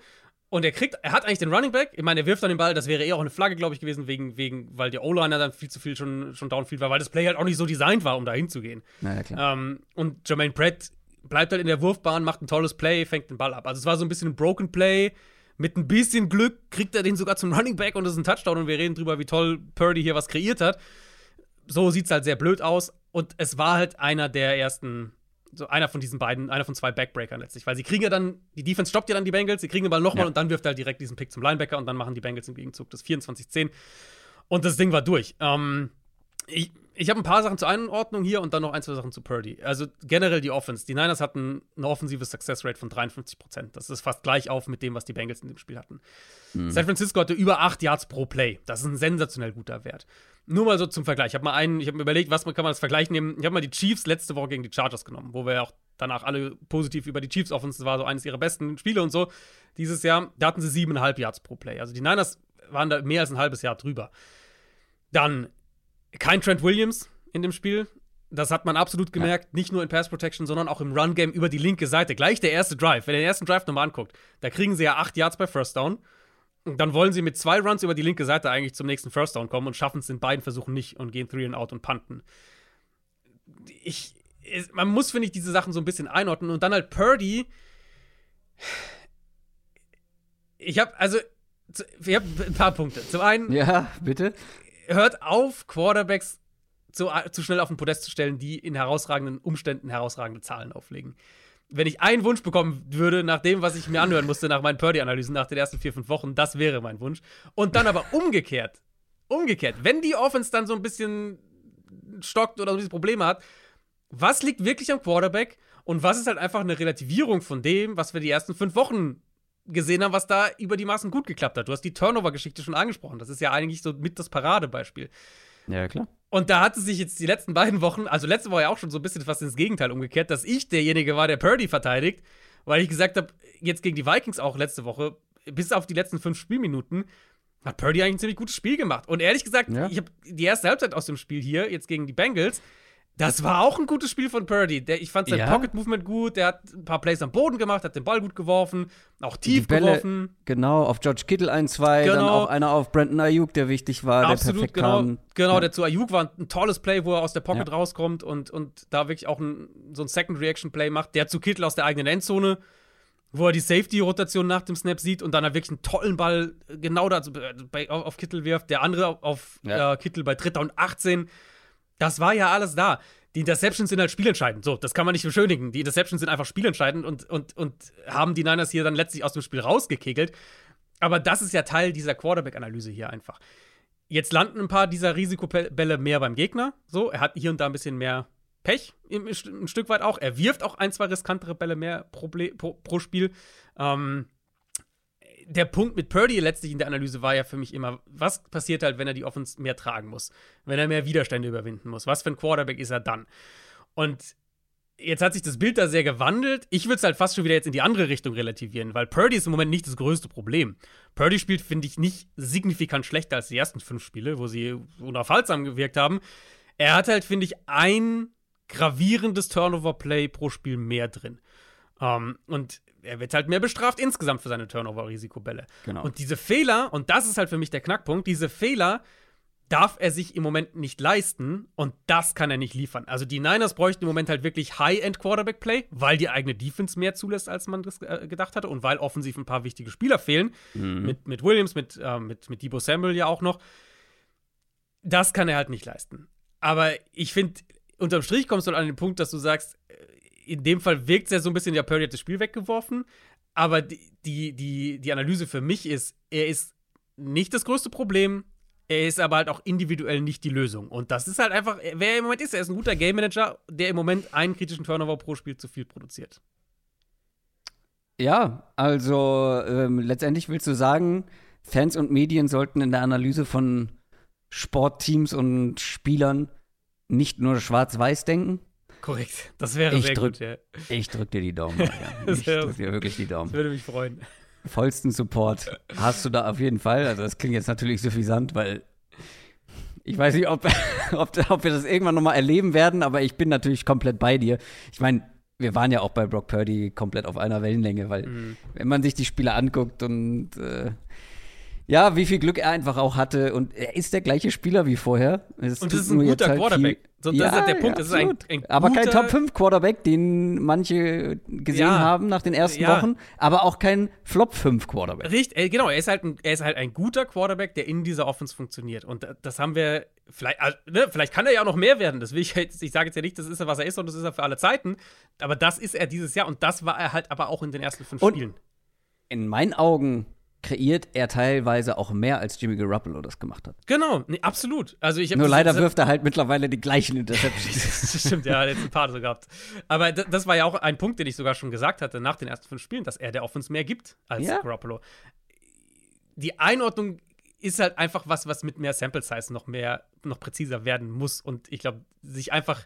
Und er kriegt, er hat eigentlich den Running Back. Ich meine, er wirft dann den Ball, das wäre eher auch eine Flagge, glaube ich, gewesen, wegen, wegen, weil der O-Liner dann viel zu viel schon, schon downfield war, weil das Play halt auch nicht so designt war, um da hinzugehen. Klar. Ähm, und Jermaine Pratt bleibt halt in der Wurfbahn, macht ein tolles Play, fängt den Ball ab. Also es war so ein bisschen ein Broken Play. Mit ein bisschen Glück kriegt er den sogar zum Running Back und das ist ein Touchdown und wir reden drüber, wie toll Purdy hier was kreiert hat so sieht es halt sehr blöd aus. Und es war halt einer der ersten, so einer von diesen beiden, einer von zwei Backbreakern letztlich. Weil sie kriegen ja dann, die Defense stoppt ja dann die Bengals, sie kriegen den Ball nochmal ja. und dann wirft er halt direkt diesen Pick zum Linebacker und dann machen die Bengals im Gegenzug das 24-10. Und das Ding war durch. Ähm, ich, ich habe ein paar Sachen zur Einordnung hier und dann noch ein, zwei Sachen zu Purdy. Also generell die Offense. Die Niners hatten eine offensive Success Rate von 53% Das ist fast gleich auf mit dem, was die Bengals in dem Spiel hatten. Mhm. San Francisco hatte über 8 Yards pro Play. Das ist ein sensationell guter Wert. Nur mal so zum Vergleich. Ich habe mal einen, ich habe mir überlegt, was man kann man als Vergleich nehmen. Ich habe mal die Chiefs letzte Woche gegen die Chargers genommen, wo wir ja auch danach alle positiv über die Chiefs Offense, war so eines ihrer besten Spiele und so. Dieses Jahr, da hatten sie 7,5 Yards pro Play. Also die Niners waren da mehr als ein halbes Jahr drüber. Dann kein Trent Williams in dem Spiel. Das hat man absolut gemerkt, ja. nicht nur in Pass Protection, sondern auch im Run Game über die linke Seite. Gleich der erste Drive. Wenn ihr den ersten Drive nochmal anguckt, da kriegen sie ja 8 Yards bei First Down. Dann wollen sie mit zwei Runs über die linke Seite eigentlich zum nächsten First Down kommen und schaffen es in beiden Versuchen nicht und gehen Three and Out und punten. Ich, man muss, finde ich, diese Sachen so ein bisschen einordnen. Und dann halt Purdy. Ich habe, also, ich habe ein paar Punkte. Zum einen. Ja, bitte hört auf, Quarterbacks zu, zu schnell auf den Podest zu stellen, die in herausragenden Umständen herausragende Zahlen auflegen. Wenn ich einen Wunsch bekommen würde, nach dem, was ich mir anhören musste, nach meinen Purdy-Analysen, nach den ersten vier, fünf Wochen, das wäre mein Wunsch. Und dann aber umgekehrt, umgekehrt, wenn die Offense dann so ein bisschen stockt oder so ein bisschen Probleme hat, was liegt wirklich am Quarterback und was ist halt einfach eine Relativierung von dem, was wir die ersten fünf Wochen gesehen haben, was da über die Maßen gut geklappt hat. Du hast die Turnover-Geschichte schon angesprochen. Das ist ja eigentlich so mit das Paradebeispiel. Ja, klar. Und da hatte sich jetzt die letzten beiden Wochen, also letzte Woche ja auch schon so ein bisschen fast ins Gegenteil umgekehrt, dass ich derjenige war, der Purdy verteidigt, weil ich gesagt habe, jetzt gegen die Vikings auch letzte Woche, bis auf die letzten fünf Spielminuten, hat Purdy eigentlich ein ziemlich gutes Spiel gemacht. Und ehrlich gesagt, ja. ich habe die erste Halbzeit aus dem Spiel hier, jetzt gegen die Bengals, das war auch ein gutes Spiel von Purdy. Der, ich fand sein ja. Pocket Movement gut. Der hat ein paar Plays am Boden gemacht, hat den Ball gut geworfen, auch tief Bälle, geworfen. Genau, auf George Kittle ein, zwei, genau. dann auch einer auf Brandon Ayuk, der wichtig war, Absolut, der perfekt genau. kam. Genau, ja. der zu Ayuk war ein tolles Play, wo er aus der Pocket ja. rauskommt und, und da wirklich auch ein, so ein Second Reaction Play macht. Der zu Kittle aus der eigenen Endzone wo er die Safety-Rotation nach dem Snap sieht und dann er wirklich einen tollen Ball genau da bei, auf Kittel wirft, der andere auf ja. äh, Kittel bei Dritter und 18. Das war ja alles da. Die Interceptions sind halt spielentscheidend. So, das kann man nicht beschönigen. Die Interceptions sind einfach spielentscheidend und, und, und haben die Niners hier dann letztlich aus dem Spiel rausgekegelt. Aber das ist ja Teil dieser Quarterback-Analyse hier einfach. Jetzt landen ein paar dieser Risikobälle mehr beim Gegner. So, er hat hier und da ein bisschen mehr Pech, ein Stück weit auch. Er wirft auch ein, zwei riskantere Bälle mehr pro, pro, pro Spiel. Ähm, der Punkt mit Purdy letztlich in der Analyse war ja für mich immer, was passiert halt, wenn er die Offense mehr tragen muss, wenn er mehr Widerstände überwinden muss? Was für ein Quarterback ist er dann? Und jetzt hat sich das Bild da sehr gewandelt. Ich würde es halt fast schon wieder jetzt in die andere Richtung relativieren, weil Purdy ist im Moment nicht das größte Problem. Purdy spielt, finde ich, nicht signifikant schlechter als die ersten fünf Spiele, wo sie unaufhaltsam gewirkt haben. Er hat halt, finde ich, ein gravierendes Turnover-Play pro Spiel mehr drin. Um, ähm, und er wird halt mehr bestraft insgesamt für seine Turnover-Risikobälle. Genau. Und diese Fehler, und das ist halt für mich der Knackpunkt, diese Fehler darf er sich im Moment nicht leisten und das kann er nicht liefern. Also die Niners bräuchten im Moment halt wirklich High-End Quarterback-Play, weil die eigene Defense mehr zulässt, als man das äh, gedacht hatte und weil offensiv ein paar wichtige Spieler fehlen. Mhm. Mit, mit Williams, mit, äh, mit, mit Debo Samuel ja auch noch. Das kann er halt nicht leisten. Aber ich finde, unterm Strich kommst du an den Punkt, dass du sagst, in dem Fall wirkt es ja so ein bisschen, ja, Purdy hat das Spiel weggeworfen. Aber die, die, die, Analyse für mich ist, er ist nicht das größte Problem. Er ist aber halt auch individuell nicht die Lösung. Und das ist halt einfach, wer er im Moment ist, er ist ein guter Game Manager, der im Moment einen kritischen Turnover pro Spiel zu viel produziert. Ja, also ähm, letztendlich willst du sagen, Fans und Medien sollten in der Analyse von Sportteams und Spielern nicht nur schwarz-weiß denken? Korrekt. Das wäre ich sehr drück, gut, ja. Ich drück dir die Daumen. *laughs* Ich drück dir wirklich die Daumen. Das würde mich freuen. Vollsten Support hast du da auf jeden Fall. Also das klingt jetzt natürlich suffisant, weil ich weiß nicht, ob, *laughs* ob, ob wir das irgendwann nochmal erleben werden, aber ich bin natürlich komplett bei dir. Ich meine, wir waren ja auch bei Brock Purdy komplett auf einer Wellenlänge, weil mhm. wenn man sich die Spiele anguckt und äh, ja, wie viel Glück er einfach auch hatte. Und er ist der gleiche Spieler wie vorher. Es und das ist ein guter halt Quarterback. So, das ja, ist halt der Punkt. Das ist ein, ein aber kein Top 5 Quarterback, den manche gesehen ja, haben nach den ersten ja. Wochen, aber auch kein Flop 5 Quarterback. Richtig, äh, genau. Er ist, halt ein, er ist halt ein guter Quarterback, der in dieser Offense funktioniert. Und das haben wir, vielleicht, also, ne, vielleicht kann er ja auch noch mehr werden. Das will ich jetzt, ich sage jetzt ja nicht, das ist er, was er ist, und das ist er für alle Zeiten. Aber das ist er dieses Jahr und das war er halt aber auch in den ersten fünf und Spielen. In meinen Augen kreiert er teilweise auch mehr, als Jimmy Garoppolo das gemacht hat. Genau, nee, absolut. Also ich Nur das, leider das, wirft er halt mittlerweile die gleichen Interceptions. *laughs* das stimmt, ja, er hat jetzt ein paar so gehabt. Aber das war ja auch ein Punkt, den ich sogar schon gesagt hatte nach den ersten fünf Spielen, dass er der Offense mehr gibt als ja. Garoppolo. Die Einordnung ist halt einfach was, was mit mehr Sample Size noch mehr, noch präziser werden muss. Und ich glaube, sich einfach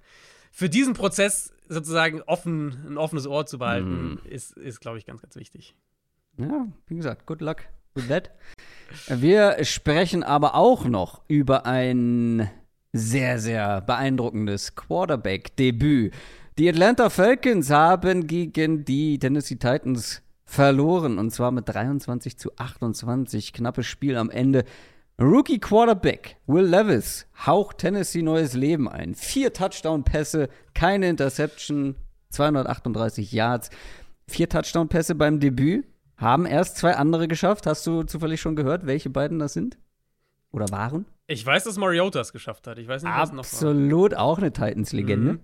für diesen Prozess sozusagen offen, ein offenes Ohr zu behalten, mm. ist, ist glaube ich, ganz, ganz wichtig. Ja, wie gesagt, good luck with that. Wir sprechen aber auch noch über ein sehr, sehr beeindruckendes Quarterback-Debüt. Die Atlanta Falcons haben gegen die Tennessee Titans verloren und zwar mit 23 zu 28. Knappes Spiel am Ende. Rookie Quarterback Will Levis haucht Tennessee neues Leben ein. Vier Touchdown-Pässe, keine Interception, 238 Yards. Vier Touchdown-Pässe beim Debüt. Haben erst zwei andere geschafft. Hast du zufällig schon gehört, welche beiden das sind? Oder waren? Ich weiß, dass Mariota es geschafft hat. Ich weiß nicht, was noch war. Absolut auch eine Titans-Legende. Mhm.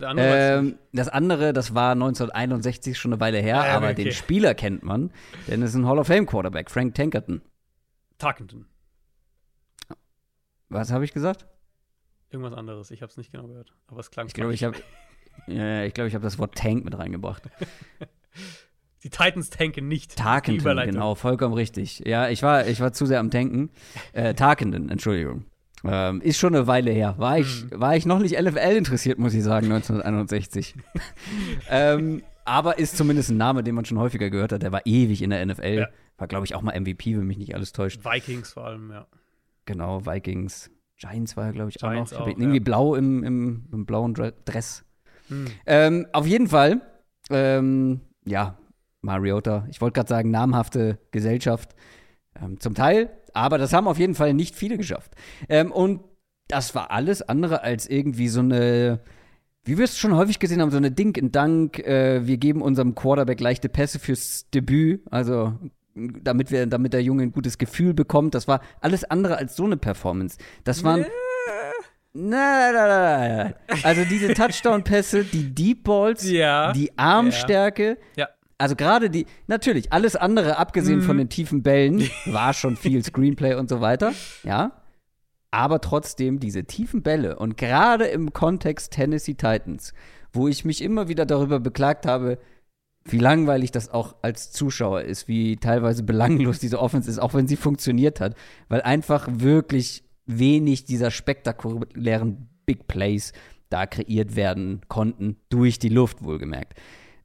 Andere ähm, das andere, das war 1961 schon eine Weile her, ah, ja, aber okay. den Spieler kennt man, denn es ist ein Hall of Fame Quarterback, Frank Tankerton. Tarkenton. Was habe ich gesagt? Irgendwas anderes. Ich habe es nicht genau gehört, aber es klang. Ich glaube, ich habe, ja, ich glaube, ich habe das Wort Tank mit reingebracht. *laughs* Die Titans tanken nicht. Tarkenden, genau, vollkommen richtig. Ja, ich war, ich war zu sehr am Tanken. Äh, Tarkenden, Entschuldigung. Ähm, ist schon eine Weile her. War ich, hm. war ich noch nicht LFL interessiert, muss ich sagen, 1961. *laughs* ähm, aber ist zumindest ein Name, den man schon häufiger gehört hat. Der war ewig in der NFL. Ja. War, glaube ich, auch mal MVP, wenn mich nicht alles täuscht. Vikings vor allem, ja. Genau, Vikings. Giants war er, glaube ich, Giants auch noch. Auch, irgendwie ja. blau im, im, im, blauen Dress. Hm. Ähm, auf jeden Fall, ähm, ja, Mariota. Ich wollte gerade sagen, namhafte Gesellschaft. Ähm, zum Teil, aber das haben auf jeden Fall nicht viele geschafft. Ähm, und das war alles andere als irgendwie so eine wie wir es schon häufig gesehen haben, so eine Dink in Dank, äh, wir geben unserem Quarterback leichte Pässe fürs Debüt, also damit wir, damit der Junge ein gutes Gefühl bekommt. Das war alles andere als so eine Performance. Das waren. Nein, nein, nein, nein. Also diese *laughs* Touchdown-Pässe, die Deep Balls, ja, die Armstärke. Ja. Also gerade die, natürlich, alles andere, abgesehen mhm. von den tiefen Bällen, *laughs* war schon viel Screenplay und so weiter. Ja. Aber trotzdem diese tiefen Bälle und gerade im Kontext Tennessee Titans, wo ich mich immer wieder darüber beklagt habe, wie langweilig das auch als Zuschauer ist, wie teilweise belanglos diese Offense ist, auch wenn sie funktioniert hat, weil einfach wirklich wenig dieser spektakulären Big Plays da kreiert werden konnten, durch die Luft wohlgemerkt.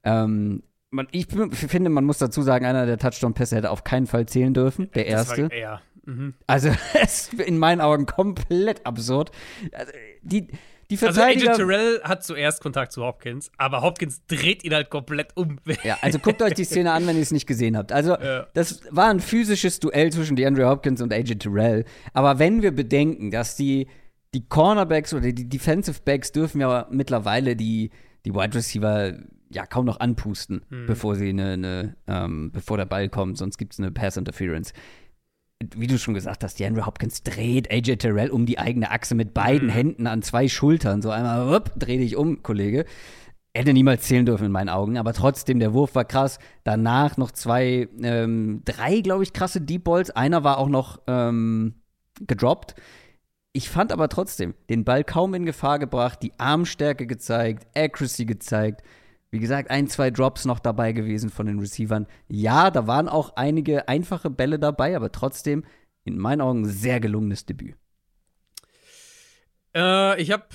Ähm, man, ich finde, man muss dazu sagen, einer der Touchdown-Pässe hätte auf keinen Fall zählen dürfen, der erste. Ja. Mhm. Also, *laughs* es ist in meinen Augen komplett absurd. Also, die, die also Verteidiger. Also AJ Terrell hat zuerst Kontakt zu Hopkins, aber Hopkins dreht ihn halt komplett um. *laughs* Ja, also guckt euch die Szene an, wenn ihr es nicht gesehen habt. Also, ja. das war ein physisches Duell zwischen DeAndre Hopkins und AJ Terrell. Aber wenn wir bedenken, dass die, die Cornerbacks oder die Defensive Backs dürfen ja mittlerweile die, die Wide Receiver ja kaum noch anpusten, hm. bevor sie eine, eine ähm, bevor der Ball kommt, sonst gibt es eine Pass Interference wie du schon gesagt hast, DeAndre Hopkins dreht AJ Terrell um die eigene Achse mit beiden mhm. Händen an zwei Schultern. So einmal, wupp, dreh dich um, Kollege. Hätte niemals zählen dürfen in meinen Augen, aber trotzdem, der Wurf war krass. Danach noch zwei, ähm, drei, glaube ich, krasse Deep Balls. Einer war auch noch ähm, gedroppt. Ich fand aber trotzdem den Ball kaum in Gefahr gebracht, die Armstärke gezeigt, Accuracy gezeigt. Wie gesagt, ein, zwei Drops noch dabei gewesen von den Receivern. Ja, da waren auch einige einfache Bälle dabei, aber trotzdem in meinen Augen sehr gelungenes Debüt. Äh, ich habe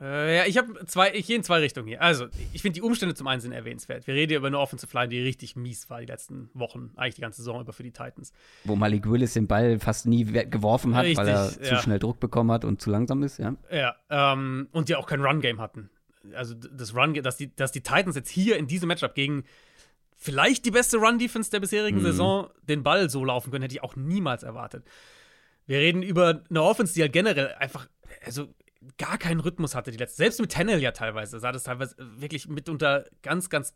äh, ja, ich habe zwei, ich gehe in zwei Richtungen hier. Also, ich finde die Umstände zum einen sind erwähnenswert. Wir reden hier über eine Offensive Line, die richtig mies war die letzten Wochen, eigentlich die ganze Saison über für die Titans. Wo Malik Willis den Ball fast nie geworfen hat, richtig, weil er ja. zu schnell Druck bekommen hat und zu langsam ist, ja. Ja, ähm, und die auch kein Run-Game hatten also das Run, dass die, dass die Titans jetzt hier in diesem Matchup gegen vielleicht die beste Run-Defense der bisherigen mhm. Saison den Ball so laufen können, hätte ich auch niemals erwartet. Wir reden über eine Offense, die halt generell einfach, also gar keinen Rhythmus hatte die letzte. Selbst mit Tennell ja teilweise sah das teilweise wirklich mitunter ganz, ganz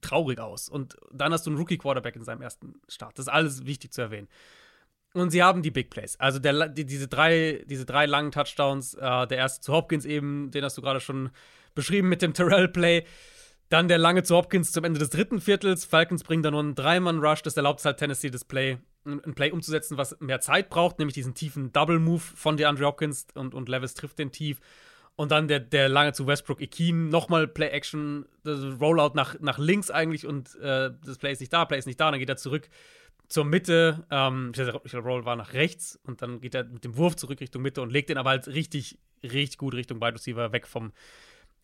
traurig aus. Und dann hast du einen Rookie-Quarterback in seinem ersten Start. Das ist alles wichtig zu erwähnen. Und sie haben die Big Plays. Also der, die, diese, drei, diese drei langen Touchdowns, äh, der erste zu Hopkins eben, den hast du gerade schon beschrieben mit dem Terrell-Play. Dann der lange zu Hopkins zum Ende des dritten Viertels. Falcons bringen da nur einen Dreimann-Rush. Das erlaubt halt Tennessee, das Play, ein Play umzusetzen, was mehr Zeit braucht, nämlich diesen tiefen Double-Move von DeAndre Hopkins und, und Levis trifft den tief. Und dann der, der lange zu Westbrook Ikeen, nochmal Play-Action, Rollout nach, nach links eigentlich und äh, das Play ist nicht da, Play ist nicht da, dann geht er zurück zur Mitte. Ähm, der Roll war nach rechts und dann geht er mit dem Wurf zurück Richtung Mitte und legt den aber halt richtig, richtig gut Richtung Wide Receiver weg vom,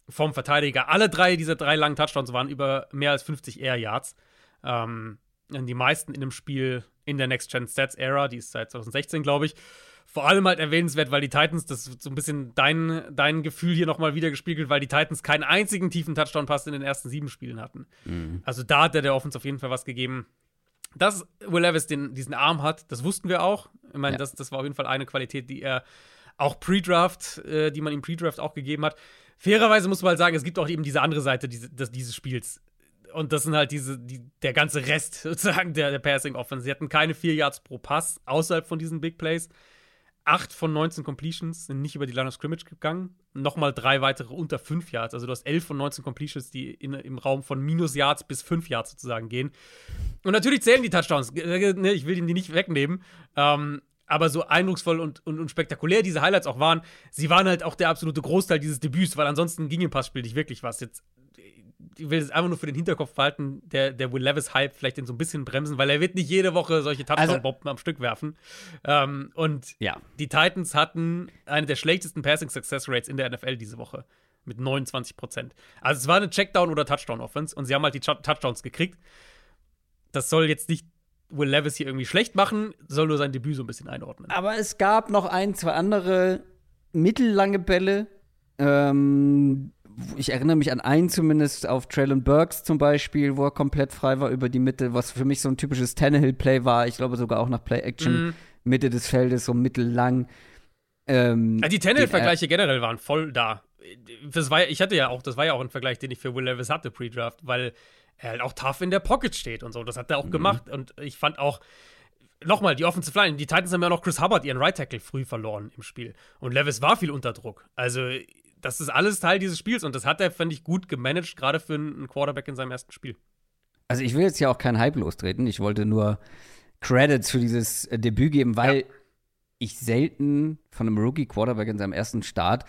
vom Verteidiger. Alle drei dieser drei langen Touchdowns waren über mehr als 50 Air Yards. Ähm, die meisten in dem Spiel in der Next Gen Stats Era, die ist seit 2016, glaube ich. Vor allem halt erwähnenswert, weil die Titans, das ist so ein bisschen dein, dein Gefühl hier nochmal wieder gespiegelt, weil die Titans keinen einzigen tiefen Touchdown-Pass in den ersten sieben Spielen hatten. Mhm. Also da hat der, der Offense auf jeden Fall was gegeben. Dass Will Levis den, diesen Arm hat, das wussten wir auch. Ich meine, ja. das, das war auf jeden Fall eine Qualität, die er auch Pre-Draft, äh, die man ihm Pre-Draft auch gegeben hat. Fairerweise muss man halt sagen, es gibt auch eben diese andere Seite diese, dieses Spiels. Und das sind halt diese, die, der ganze Rest *laughs* sozusagen der, der Passing Offense. Sie hatten keine vier Yards pro Pass außerhalb von diesen Big Plays. Acht von 19 Completions sind nicht über die Line of Scrimmage gegangen. Nochmal drei weitere unter fünf Yards. Also du hast elf von 19 Completions, die in, im Raum von minus Yards bis fünf Yards sozusagen gehen. Und natürlich zählen die Touchdowns. Ne, ich will die nicht wegnehmen. Ähm, aber so eindrucksvoll und, und, und, spektakulär diese Highlights auch waren, sie waren halt auch der absolute Großteil dieses Debüts, weil ansonsten ging im Passspiel nicht wirklich was. Jetzt ich will es einfach nur für den Hinterkopf behalten, der, der Will Levis-Hype vielleicht den so ein bisschen bremsen, weil er wird nicht jede Woche solche Touchdown-Bomben also, am Stück werfen. Ähm, und ja. die Titans hatten eine der schlechtesten Passing-Success-Rates in der NFL diese Woche mit 29 Prozent. Also es war eine Checkdown- oder Touchdown-Offense und sie haben halt die Touchdowns gekriegt. Das soll jetzt nicht Will Levis hier irgendwie schlecht machen, soll nur sein Debüt so ein bisschen einordnen. Aber es gab noch ein, zwei andere mittellange Bälle, ähm, ich erinnere mich an einen zumindest auf Traylon Burks zum Beispiel, wo er komplett frei war über die Mitte, was für mich so ein typisches Tannehill-Play war. Ich glaube sogar auch nach Play-Action, mm. Mitte des Feldes, so mittellang. Ähm, die Tannehill-Vergleiche generell waren voll da. das war, ich hatte ja auch, das war ja auch ein Vergleich, den ich für Will Levis hatte, Pre-Draft, weil er halt auch tough in der Pocket steht und so. Das hat er auch mhm. gemacht. Und ich fand auch, nochmal, die Offensive Line, die Titans haben ja noch Chris Hubbard, ihren Right Tackle, früh verloren im Spiel. Und Levis war viel unter Druck. Also, das ist alles Teil dieses Spiels und das hat er, fand ich, gut gemanagt, gerade für einen Quarterback in seinem ersten Spiel. Also, ich will jetzt ja auch keinen Hype lostreten. Ich wollte nur Credits für dieses äh, Debüt geben, weil ja. ich selten von einem Rookie-Quarterback in seinem ersten Start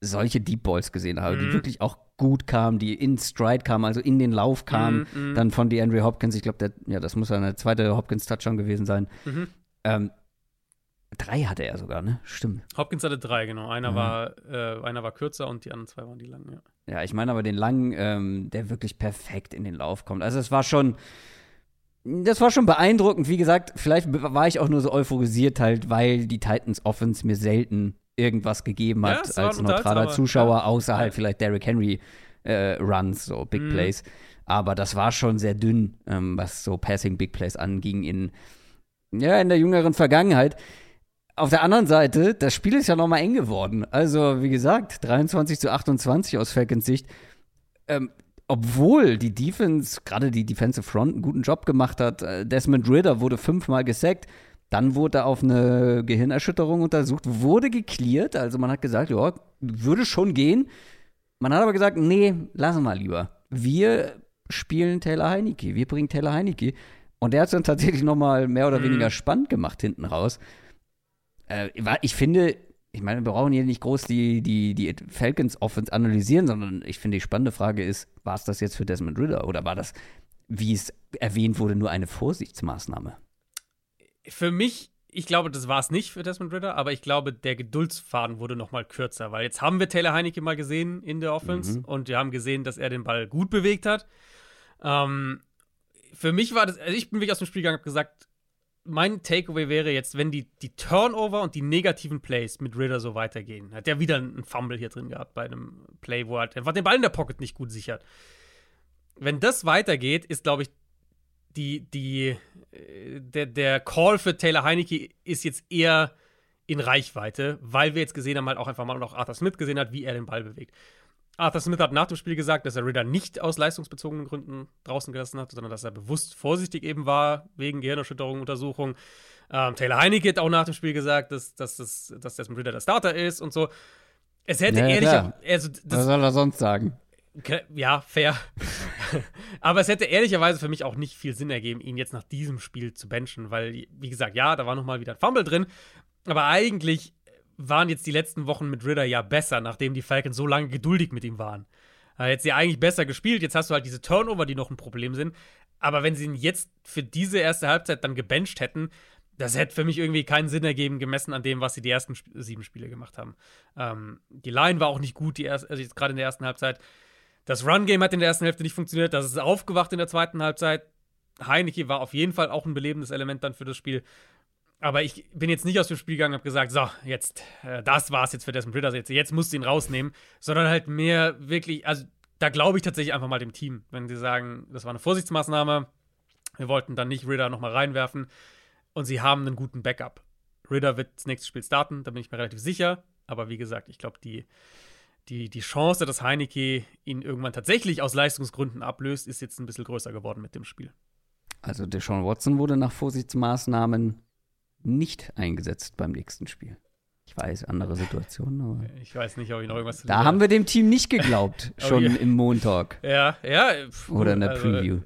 solche Deep Balls gesehen habe, mhm. die wirklich auch gut kamen, die in Stride kamen, also in den Lauf kamen, mhm, mhm. dann von DeAndre Hopkins, ich glaube, ja, das muss eine zweite Hopkins-Touchdown gewesen sein. Mhm. Ähm, drei hatte er sogar, ne? Stimmt. Hopkins hatte drei, genau. Einer, mhm. war, äh, einer war kürzer und die anderen zwei waren die langen, ja. Ja, ich meine aber den langen, ähm, der wirklich perfekt in den Lauf kommt. Also es war schon, das war schon beeindruckend. Wie gesagt, vielleicht war ich auch nur so euphorisiert halt, weil die Titans Offense mir selten irgendwas gegeben hat ja, als neutraler Zuschauer, ja. außer halt vielleicht Derrick Henry äh, Runs, so Big mhm. Plays. Aber das war schon sehr dünn, ähm, was so Passing Big Plays anging in, ja, in der jüngeren Vergangenheit. Auf der anderen Seite, das Spiel ist ja nochmal eng geworden. Also, wie gesagt, 23 zu 28 aus Falcons Sicht. Ähm, obwohl die Defense, gerade die Defensive Front, einen guten Job gemacht hat. Äh, Desmond Ritter wurde fünfmal gesackt. Dann wurde er auf eine Gehirnerschütterung untersucht, wurde geklärt. Also man hat gesagt, ja, würde schon gehen. Man hat aber gesagt, nee, lassen wir lieber. Wir spielen Taylor Heineke. Wir bringen Taylor Heineke. Und der hat es dann tatsächlich noch mal mehr oder mhm. weniger spannend gemacht hinten raus. Äh, ich finde, ich meine, wir brauchen hier nicht groß die, die, die Falcons Offense analysieren, sondern ich finde, die spannende Frage ist, war es das jetzt für Desmond Ritter oder war das, wie es erwähnt wurde, nur eine Vorsichtsmaßnahme? für mich, ich glaube, das war es nicht für Desmond Ritter, aber ich glaube, der Geduldsfaden wurde noch mal kürzer, weil jetzt haben wir Taylor Heinecke mal gesehen in der Offense mhm. und wir haben gesehen, dass er den Ball gut bewegt hat. Ähm, für mich war das, also ich bin wirklich aus dem Spiel gegangen und habe gesagt, mein Takeaway wäre jetzt, wenn die, die Turnover und die negativen Plays mit Ritter so weitergehen. Hat er wieder einen Fumble hier drin gehabt bei einem Play, wo er einfach den Ball in der Pocket nicht gut sichert. Wenn das weitergeht, ist, glaube ich, die, die, äh, der, der Call für Taylor Heinecke ist jetzt eher in Reichweite, weil wir jetzt gesehen haben, halt auch einfach mal noch Arthur Smith gesehen hat, wie er den Ball bewegt. Arthur Smith hat nach dem Spiel gesagt, dass er Ritter nicht aus leistungsbezogenen Gründen draußen gelassen hat, sondern dass er bewusst vorsichtig eben war, wegen Gehirnerschütterung, Untersuchung. Ähm, Taylor Heinecke hat auch nach dem Spiel gesagt, dass, dass, dass, dass Desmond Ritter der Starter ist und so. Es hätte ja, ehrlich. Also, Was soll er sonst sagen? Ja, fair. *laughs* Aber es hätte ehrlicherweise für mich auch nicht viel Sinn ergeben, ihn jetzt nach diesem Spiel zu benchen, weil, wie gesagt, ja, da war nochmal wieder ein Fumble drin. Aber eigentlich waren jetzt die letzten Wochen mit Ritter ja besser, nachdem die Falcons so lange geduldig mit ihm waren. Er hat sie eigentlich besser gespielt. Jetzt hast du halt diese Turnover, die noch ein Problem sind. Aber wenn sie ihn jetzt für diese erste Halbzeit dann gebencht hätten, das hätte für mich irgendwie keinen Sinn ergeben, gemessen an dem, was sie die ersten Sp sieben Spiele gemacht haben. Ähm, die Line war auch nicht gut, die also jetzt gerade in der ersten Halbzeit. Das Run-Game hat in der ersten Hälfte nicht funktioniert, das ist aufgewacht in der zweiten Halbzeit. Heineke war auf jeden Fall auch ein belebendes Element dann für das Spiel. Aber ich bin jetzt nicht aus dem Spiel gegangen und habe gesagt, so, jetzt, äh, das war's jetzt für Desmond Ritter, jetzt, jetzt musst du ihn rausnehmen, sondern halt mehr wirklich, also da glaube ich tatsächlich einfach mal dem Team, wenn sie sagen, das war eine Vorsichtsmaßnahme, wir wollten dann nicht Ritter nochmal reinwerfen und sie haben einen guten Backup. Ritter wird das nächste Spiel starten, da bin ich mir relativ sicher, aber wie gesagt, ich glaube, die, die, die Chance, dass Heineke ihn irgendwann tatsächlich aus Leistungsgründen ablöst, ist jetzt ein bisschen größer geworden mit dem Spiel. Also Deshaun Watson wurde nach Vorsichtsmaßnahmen nicht eingesetzt beim nächsten Spiel. Ich weiß, andere Situationen, aber. Ich weiß nicht, ob ich noch irgendwas zu Da haben wir dem Team nicht geglaubt, *laughs* schon oh, im Montag. Ja, ja. Pf, Oder in der also, Preview.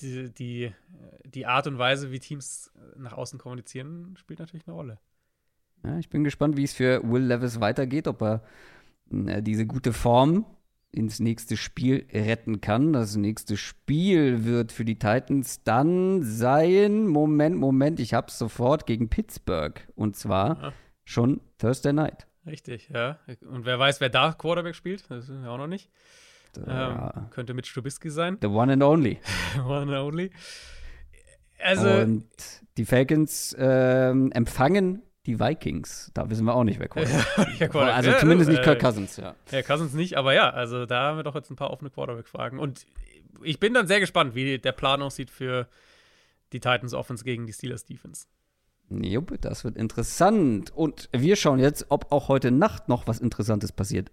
Die, die, die Art und Weise, wie Teams nach außen kommunizieren, spielt natürlich eine Rolle. Ja, ich bin gespannt, wie es für Will Levis weitergeht, ob er äh, diese gute Form ins nächste Spiel retten kann. Das nächste Spiel wird für die Titans dann sein, Moment, Moment, ich hab's sofort, gegen Pittsburgh. Und zwar ja. schon Thursday Night. Richtig, ja. Und wer weiß, wer da Quarterback spielt, das wissen wir auch noch nicht. Ähm, könnte mit Strubisky sein. The one and only. *laughs* one and only. Also, und die Falcons ähm, empfangen die Vikings. Da wissen wir auch nicht, wer Quarterback ja, Also zumindest nicht Kirk Cousins, ja. Ja, Cousins nicht, aber ja, also da haben wir doch jetzt ein paar offene Quarterback-Fragen. Und ich bin dann sehr gespannt, wie der Plan aussieht für die Titans Offense gegen die Steelers Defense. Jupp, das wird interessant. Und wir schauen jetzt, ob auch heute Nacht noch was Interessantes passiert.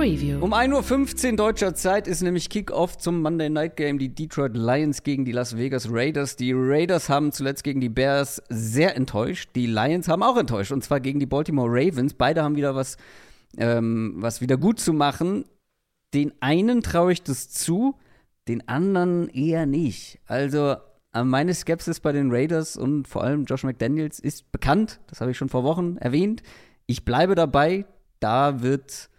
Preview. Um 1.15 Uhr deutscher Zeit ist nämlich Kickoff zum Monday Night Game die Detroit Lions gegen die Las Vegas Raiders. Die Raiders haben zuletzt gegen die Bears sehr enttäuscht. Die Lions haben auch enttäuscht und zwar gegen die Baltimore Ravens. Beide haben wieder was, ähm, was wieder gut zu machen. Den einen traue ich das zu, den anderen eher nicht. Also äh, meine Skepsis bei den Raiders und vor allem Josh McDaniels ist bekannt. Das habe ich schon vor Wochen erwähnt. Ich bleibe dabei. Da wird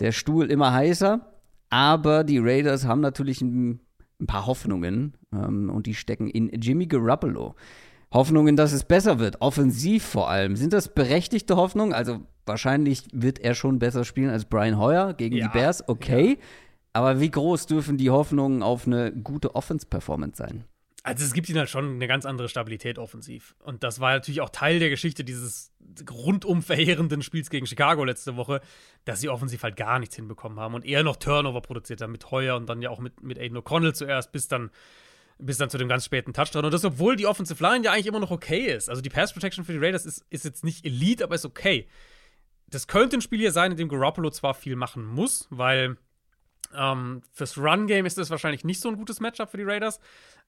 der Stuhl immer heißer. Aber die Raiders haben natürlich ein, ein paar Hoffnungen ähm, und die stecken in Jimmy Garoppolo. Hoffnungen, dass es besser wird, offensiv vor allem. Sind das berechtigte Hoffnungen? Also wahrscheinlich wird er schon besser spielen als Brian Hoyer gegen ja, die Bears, okay. Ja. Aber wie groß dürfen die Hoffnungen auf eine gute Offense-Performance sein? Also es gibt ihnen halt schon eine ganz andere Stabilität offensiv. Und das war natürlich auch Teil der Geschichte dieses rundum verheerenden Spiels gegen Chicago letzte Woche, dass sie offensiv halt gar nichts hinbekommen haben und eher noch Turnover produziert haben mit Heuer und dann ja auch mit, mit Aiden O'Connell zuerst, bis dann, bis dann zu dem ganz späten Touchdown. Und das, obwohl die Offensive Line ja eigentlich immer noch okay ist. Also die Pass Protection für die Raiders ist, ist jetzt nicht Elite, aber ist okay. Das könnte ein Spiel hier sein, in dem Garoppolo zwar viel machen muss, weil ähm, fürs Run-Game ist das wahrscheinlich nicht so ein gutes Matchup für die Raiders.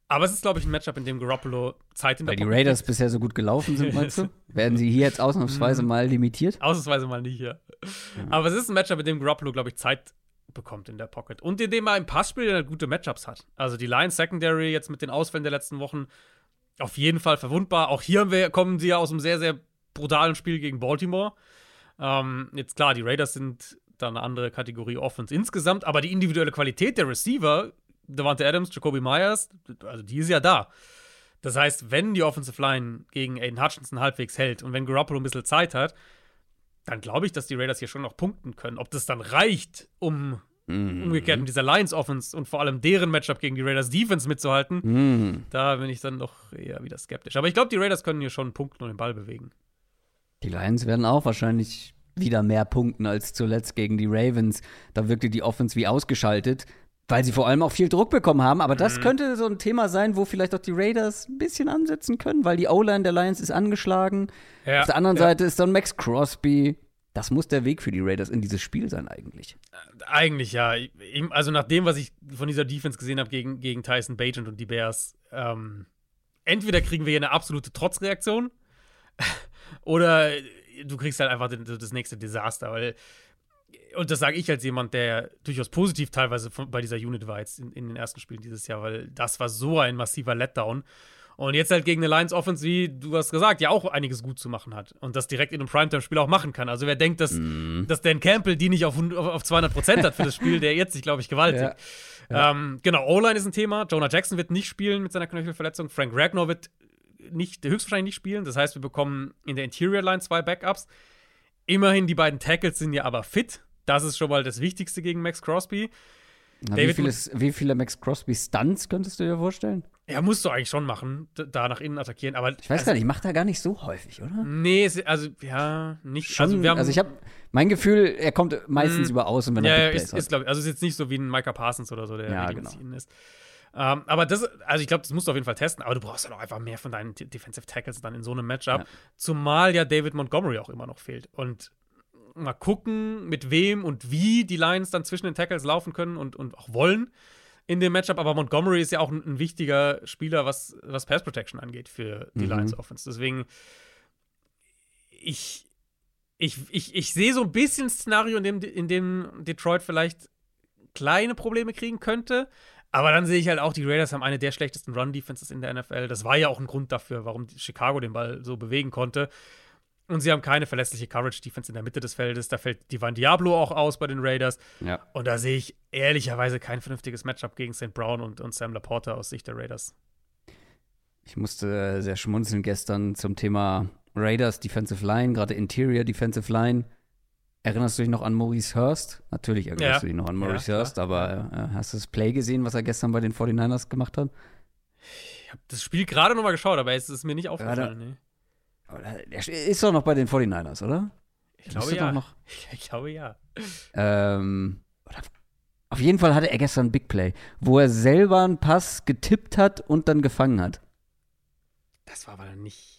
Aber es ist, glaube ich, ein Matchup, in dem Garoppolo Zeit in der Weil die Raiders kriegt. bisher so gut gelaufen sind, meinst du? *laughs* Werden sie hier jetzt ausnahmsweise mal limitiert? Ausnahmsweise mal nicht, ja. Mhm. Aber es ist ein Matchup, in dem Garoppolo, glaube ich, Zeit bekommt in der Pocket. Und in dem er im Passspiel gute Matchups hat. Also die Lions Secondary jetzt mit den Ausfällen der letzten Wochen auf jeden Fall verwundbar. Auch hier wir, kommen sie ja aus einem sehr, sehr brutalen Spiel gegen Baltimore. Ähm, jetzt klar, die Raiders sind da eine andere Kategorie Offense insgesamt, aber die individuelle Qualität der Receiver Devante Adams, Jacoby Myers, also die ist ja da. Das heißt, wenn die Offensive Line gegen Aiden Hutchinson halbwegs hält und wenn Garoppolo ein bisschen Zeit hat, dann glaube ich, dass die Raiders hier schon noch punkten können. Ob das dann reicht, um mm. umgekehrt mit dieser Lions Offense und vor allem deren Matchup gegen die Raiders Defense mitzuhalten, mm. da bin ich dann doch eher wieder skeptisch. Aber ich glaube, die Raiders können hier schon punkten und den Ball bewegen. Die Lions werden auch wahrscheinlich wieder mehr punkten als zuletzt gegen die Ravens. Da wirkte die Offense wie ausgeschaltet. Weil sie vor allem auch viel Druck bekommen haben. Aber das mhm. könnte so ein Thema sein, wo vielleicht auch die Raiders ein bisschen ansetzen können, weil die O-Line der Lions ist angeschlagen. Ja, Auf der anderen ja. Seite ist dann Max Crosby. Das muss der Weg für die Raiders in dieses Spiel sein, eigentlich. Eigentlich ja. Also nach dem, was ich von dieser Defense gesehen habe gegen, gegen Tyson Bagent und die Bears, ähm, entweder kriegen wir hier eine absolute Trotzreaktion *laughs* oder du kriegst halt einfach das nächste Desaster, weil und das sage ich als jemand, der durchaus positiv teilweise von, bei dieser Unit war jetzt in, in, den ersten Spielen dieses Jahr, weil das war so ein massiver Letdown. Und jetzt halt gegen eine Lions Offense, wie du hast gesagt, ja auch einiges gut zu machen hat. Und das direkt in einem Primetime-Spiel auch machen kann. Also wer denkt, dass, mm. dass Dan Campbell die nicht auf, auf 200 Prozent hat für das Spiel, der jetzt sich, glaube ich, gewaltig. Ja. *laughs* Ja. Ähm, genau, O-Line ist ein Thema. Jonah Jackson wird nicht spielen mit seiner Knöchelverletzung. Frank Ragnar wird nicht, höchstwahrscheinlich nicht spielen. Das heißt, wir bekommen in der Interior Line zwei Backups. Immerhin, die beiden Tackles sind ja aber fit. Das ist schon mal das Wichtigste gegen Max Crosby. Na, wie, viele, wie, viele Max Crosby Stunts könntest du dir vorstellen? Ja, musst du eigentlich schon machen, da nach innen attackieren. Aber ich weiß also, gar nicht, macht er gar nicht so häufig, oder? Nee, also ja, nicht. Schon, also, wir haben, also ich habe mein Gefühl, er kommt meistens mh, über außen, wenn er ja, Big ist, ist glaub, Also ist jetzt nicht so wie ein Micah Parsons oder so, der ja, genau. ist. Ähm, aber das, also ich glaube, das musst du auf jeden Fall testen. Aber du brauchst ja halt auch einfach mehr von deinen Defensive Tackles dann in so einem Matchup. Ja. Zumal ja David Montgomery auch immer noch fehlt. Und mal gucken, mit wem und wie die Lions dann zwischen den Tackles laufen können und, und auch wollen in dem Matchup. Aber Montgomery ist ja auch ein, ein wichtiger Spieler, was, was Pass Protection angeht für die mhm. Lions Offense. Deswegen, ich, ich, ich, ich sehe so ein bisschen ein Szenario, in dem, in dem Detroit vielleicht kleine Probleme kriegen könnte. Aber dann sehe ich halt auch, die Raiders haben eine der schlechtesten Run-Defenses in der NFL. Das war ja auch ein Grund dafür, warum Chicago den Ball so bewegen konnte. Und sie haben keine verlässliche Coverage-Defense in der Mitte des Feldes. Da fällt Divan Diablo auch aus bei den Raiders. Ja. Und da sehe ich ehrlicherweise kein vernünftiges Matchup gegen St. Brown und, und Sam Laporta aus Sicht der Raiders. Ich musste sehr schmunzeln gestern zum Thema Raiders Defensive Line, gerade Interior Defensive Line. Erinnerst du dich noch an Maurice Hurst? Natürlich erinnerst ja. du dich noch an Maurice ja, Hurst, aber äh, hast du das Play gesehen, was er gestern bei den 49ers gemacht hat? Ich habe das Spiel gerade noch mal geschaut, aber es ist mir nicht aufgefallen. Nee. Er ist doch noch bei den 49ers, oder? Ich glaube ja. Noch, *laughs* ich glaube ja. Ähm, auf jeden Fall hatte er gestern ein Big Play, wo er selber einen Pass getippt hat und dann gefangen hat. Das war aber nicht.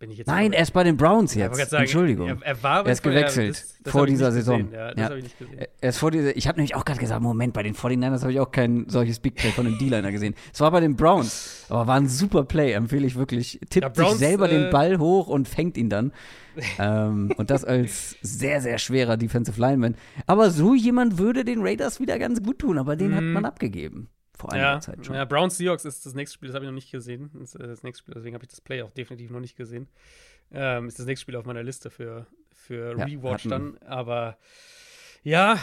Bin ich jetzt. Nein, er ist bei den Browns jetzt. Sagen, Entschuldigung. Er, er, war er ist gewechselt das, das vor dieser Saison. Ja, das ja. ich. Er ist vor dieser, ich habe nämlich auch gerade gesagt, Moment, bei den 49ers habe ich auch kein solches Big Play von einem D-Liner gesehen. Es war bei den Browns, aber war ein super Play, empfehle ich wirklich. Tippt ja, Browns, sich selber äh, den Ball hoch und fängt ihn dann. *laughs* ähm, und das als sehr, sehr schwerer Defensive Lineman. Aber so jemand würde den Raiders wieder ganz gut tun, aber den mm. hat mhm. man abgegeben vor einiger ja, Zeit schon. Ja, Browns Seahawks ist das nächste Spiel, das habe ich noch nicht gesehen. Das, äh, das nächste Spiel, deswegen habe ich das Play auch definitiv noch nicht gesehen. Ähm, ist das nächste Spiel auf meiner Liste für, für ja, Rewatch dann. Aber ja,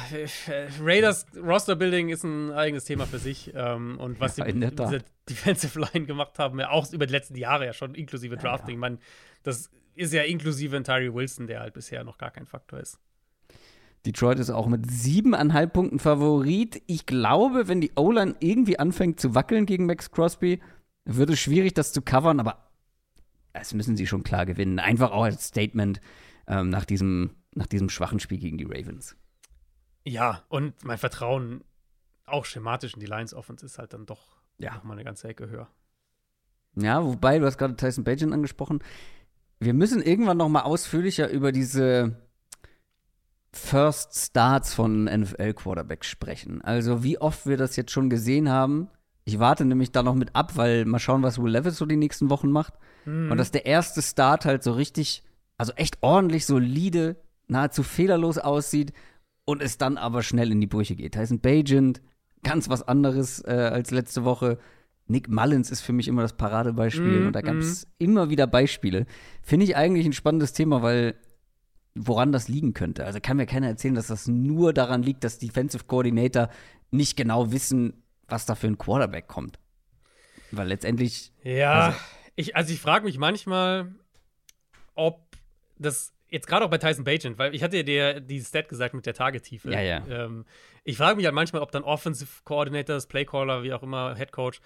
äh, Raiders Roster Building ist ein eigenes Thema für sich. Ähm, und was ja, die mit dieser Defensive Line gemacht haben, ja auch über die letzten Jahre ja schon, inklusive Drafting. Ja, Man, das ist ja inklusive Tyree Wilson, der halt bisher noch gar kein Faktor ist. Detroit ist auch mit siebeneinhalb Punkten Favorit. Ich glaube, wenn die O-Line irgendwie anfängt zu wackeln gegen Max Crosby, wird es schwierig, das zu covern, aber das müssen sie schon klar gewinnen. Einfach auch als Statement ähm, nach, diesem, nach diesem schwachen Spiel gegen die Ravens. Ja, und mein Vertrauen auch schematisch in die Lions Offense ist halt dann doch ja. noch mal eine ganze Ecke höher. Ja, wobei, du hast gerade Tyson Bajan angesprochen. Wir müssen irgendwann noch mal ausführlicher über diese First Starts von NFL-Quarterbacks sprechen. Also wie oft wir das jetzt schon gesehen haben. Ich warte nämlich da noch mit ab, weil mal schauen, was Will Levis so die nächsten Wochen macht. Mhm. Und dass der erste Start halt so richtig, also echt ordentlich, solide, nahezu fehlerlos aussieht und es dann aber schnell in die Brüche geht. Tyson Bajent, ganz was anderes äh, als letzte Woche. Nick Mullins ist für mich immer das Paradebeispiel mm, und da gab es mm. immer wieder Beispiele. Finde ich eigentlich ein spannendes Thema, weil woran das liegen könnte. Also kann mir keiner erzählen, dass das nur daran liegt, dass Defensive Coordinator nicht genau wissen, was da für ein Quarterback kommt. Weil letztendlich. Ja, also ich, also ich frage mich manchmal, ob das jetzt gerade auch bei Tyson Bagent, weil ich hatte dir die Stat gesagt mit der Tagetiefe. Ja, ja. Ähm, ich frage mich halt manchmal, ob dann Offensive Coordinators, Playcaller, wie auch immer, Head Coach,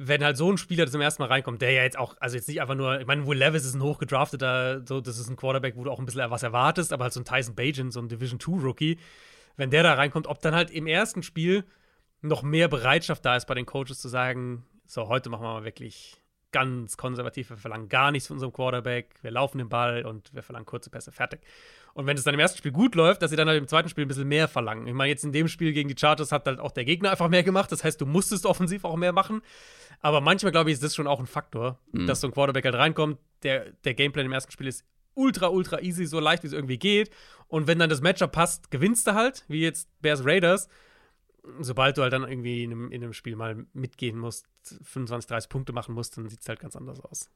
wenn halt so ein Spieler zum ersten Mal reinkommt, der ja jetzt auch, also jetzt nicht einfach nur, ich meine, Will Levis ist ein hochgedrafteter, so, das ist ein Quarterback, wo du auch ein bisschen was erwartest, aber halt so ein Tyson Bajan, so ein Division 2 Rookie, wenn der da reinkommt, ob dann halt im ersten Spiel noch mehr Bereitschaft da ist bei den Coaches zu sagen, so, heute machen wir mal wirklich ganz konservativ, wir verlangen gar nichts von unserem Quarterback, wir laufen den Ball und wir verlangen kurze Pässe, fertig. Und wenn es dann im ersten Spiel gut läuft, dass sie dann halt im zweiten Spiel ein bisschen mehr verlangen. Ich meine, jetzt in dem Spiel gegen die Chargers hat halt auch der Gegner einfach mehr gemacht, das heißt, du musstest offensiv auch mehr machen. Aber manchmal, glaube ich, ist das schon auch ein Faktor, mhm. dass so ein Quarterback halt reinkommt. Der, der Gameplan im ersten Spiel ist ultra, ultra easy, so leicht, wie es irgendwie geht. Und wenn dann das Matchup passt, gewinnst du halt, wie jetzt Bears Raiders. Sobald du halt dann irgendwie in einem, in einem Spiel mal mitgehen musst, 25, 30 Punkte machen musst, dann sieht es halt ganz anders aus.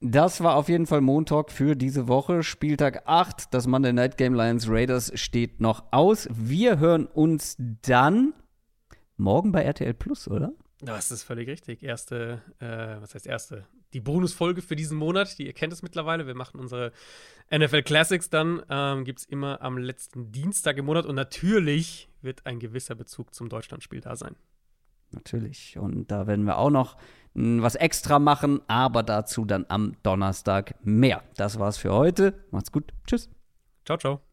Das war auf jeden Fall Montag für diese Woche. Spieltag 8, das Monday Night Game Lions Raiders steht noch aus. Wir hören uns dann morgen bei RTL Plus, oder? Das ist völlig richtig. Erste, äh, was heißt erste? Die Bonusfolge für diesen Monat, die ihr kennt es mittlerweile. Wir machen unsere NFL Classics dann. Ähm, Gibt es immer am letzten Dienstag im Monat. Und natürlich wird ein gewisser Bezug zum Deutschlandspiel da sein. Natürlich. Und da werden wir auch noch was extra machen, aber dazu dann am Donnerstag mehr. Das war's für heute. Macht's gut. Tschüss. Ciao, ciao.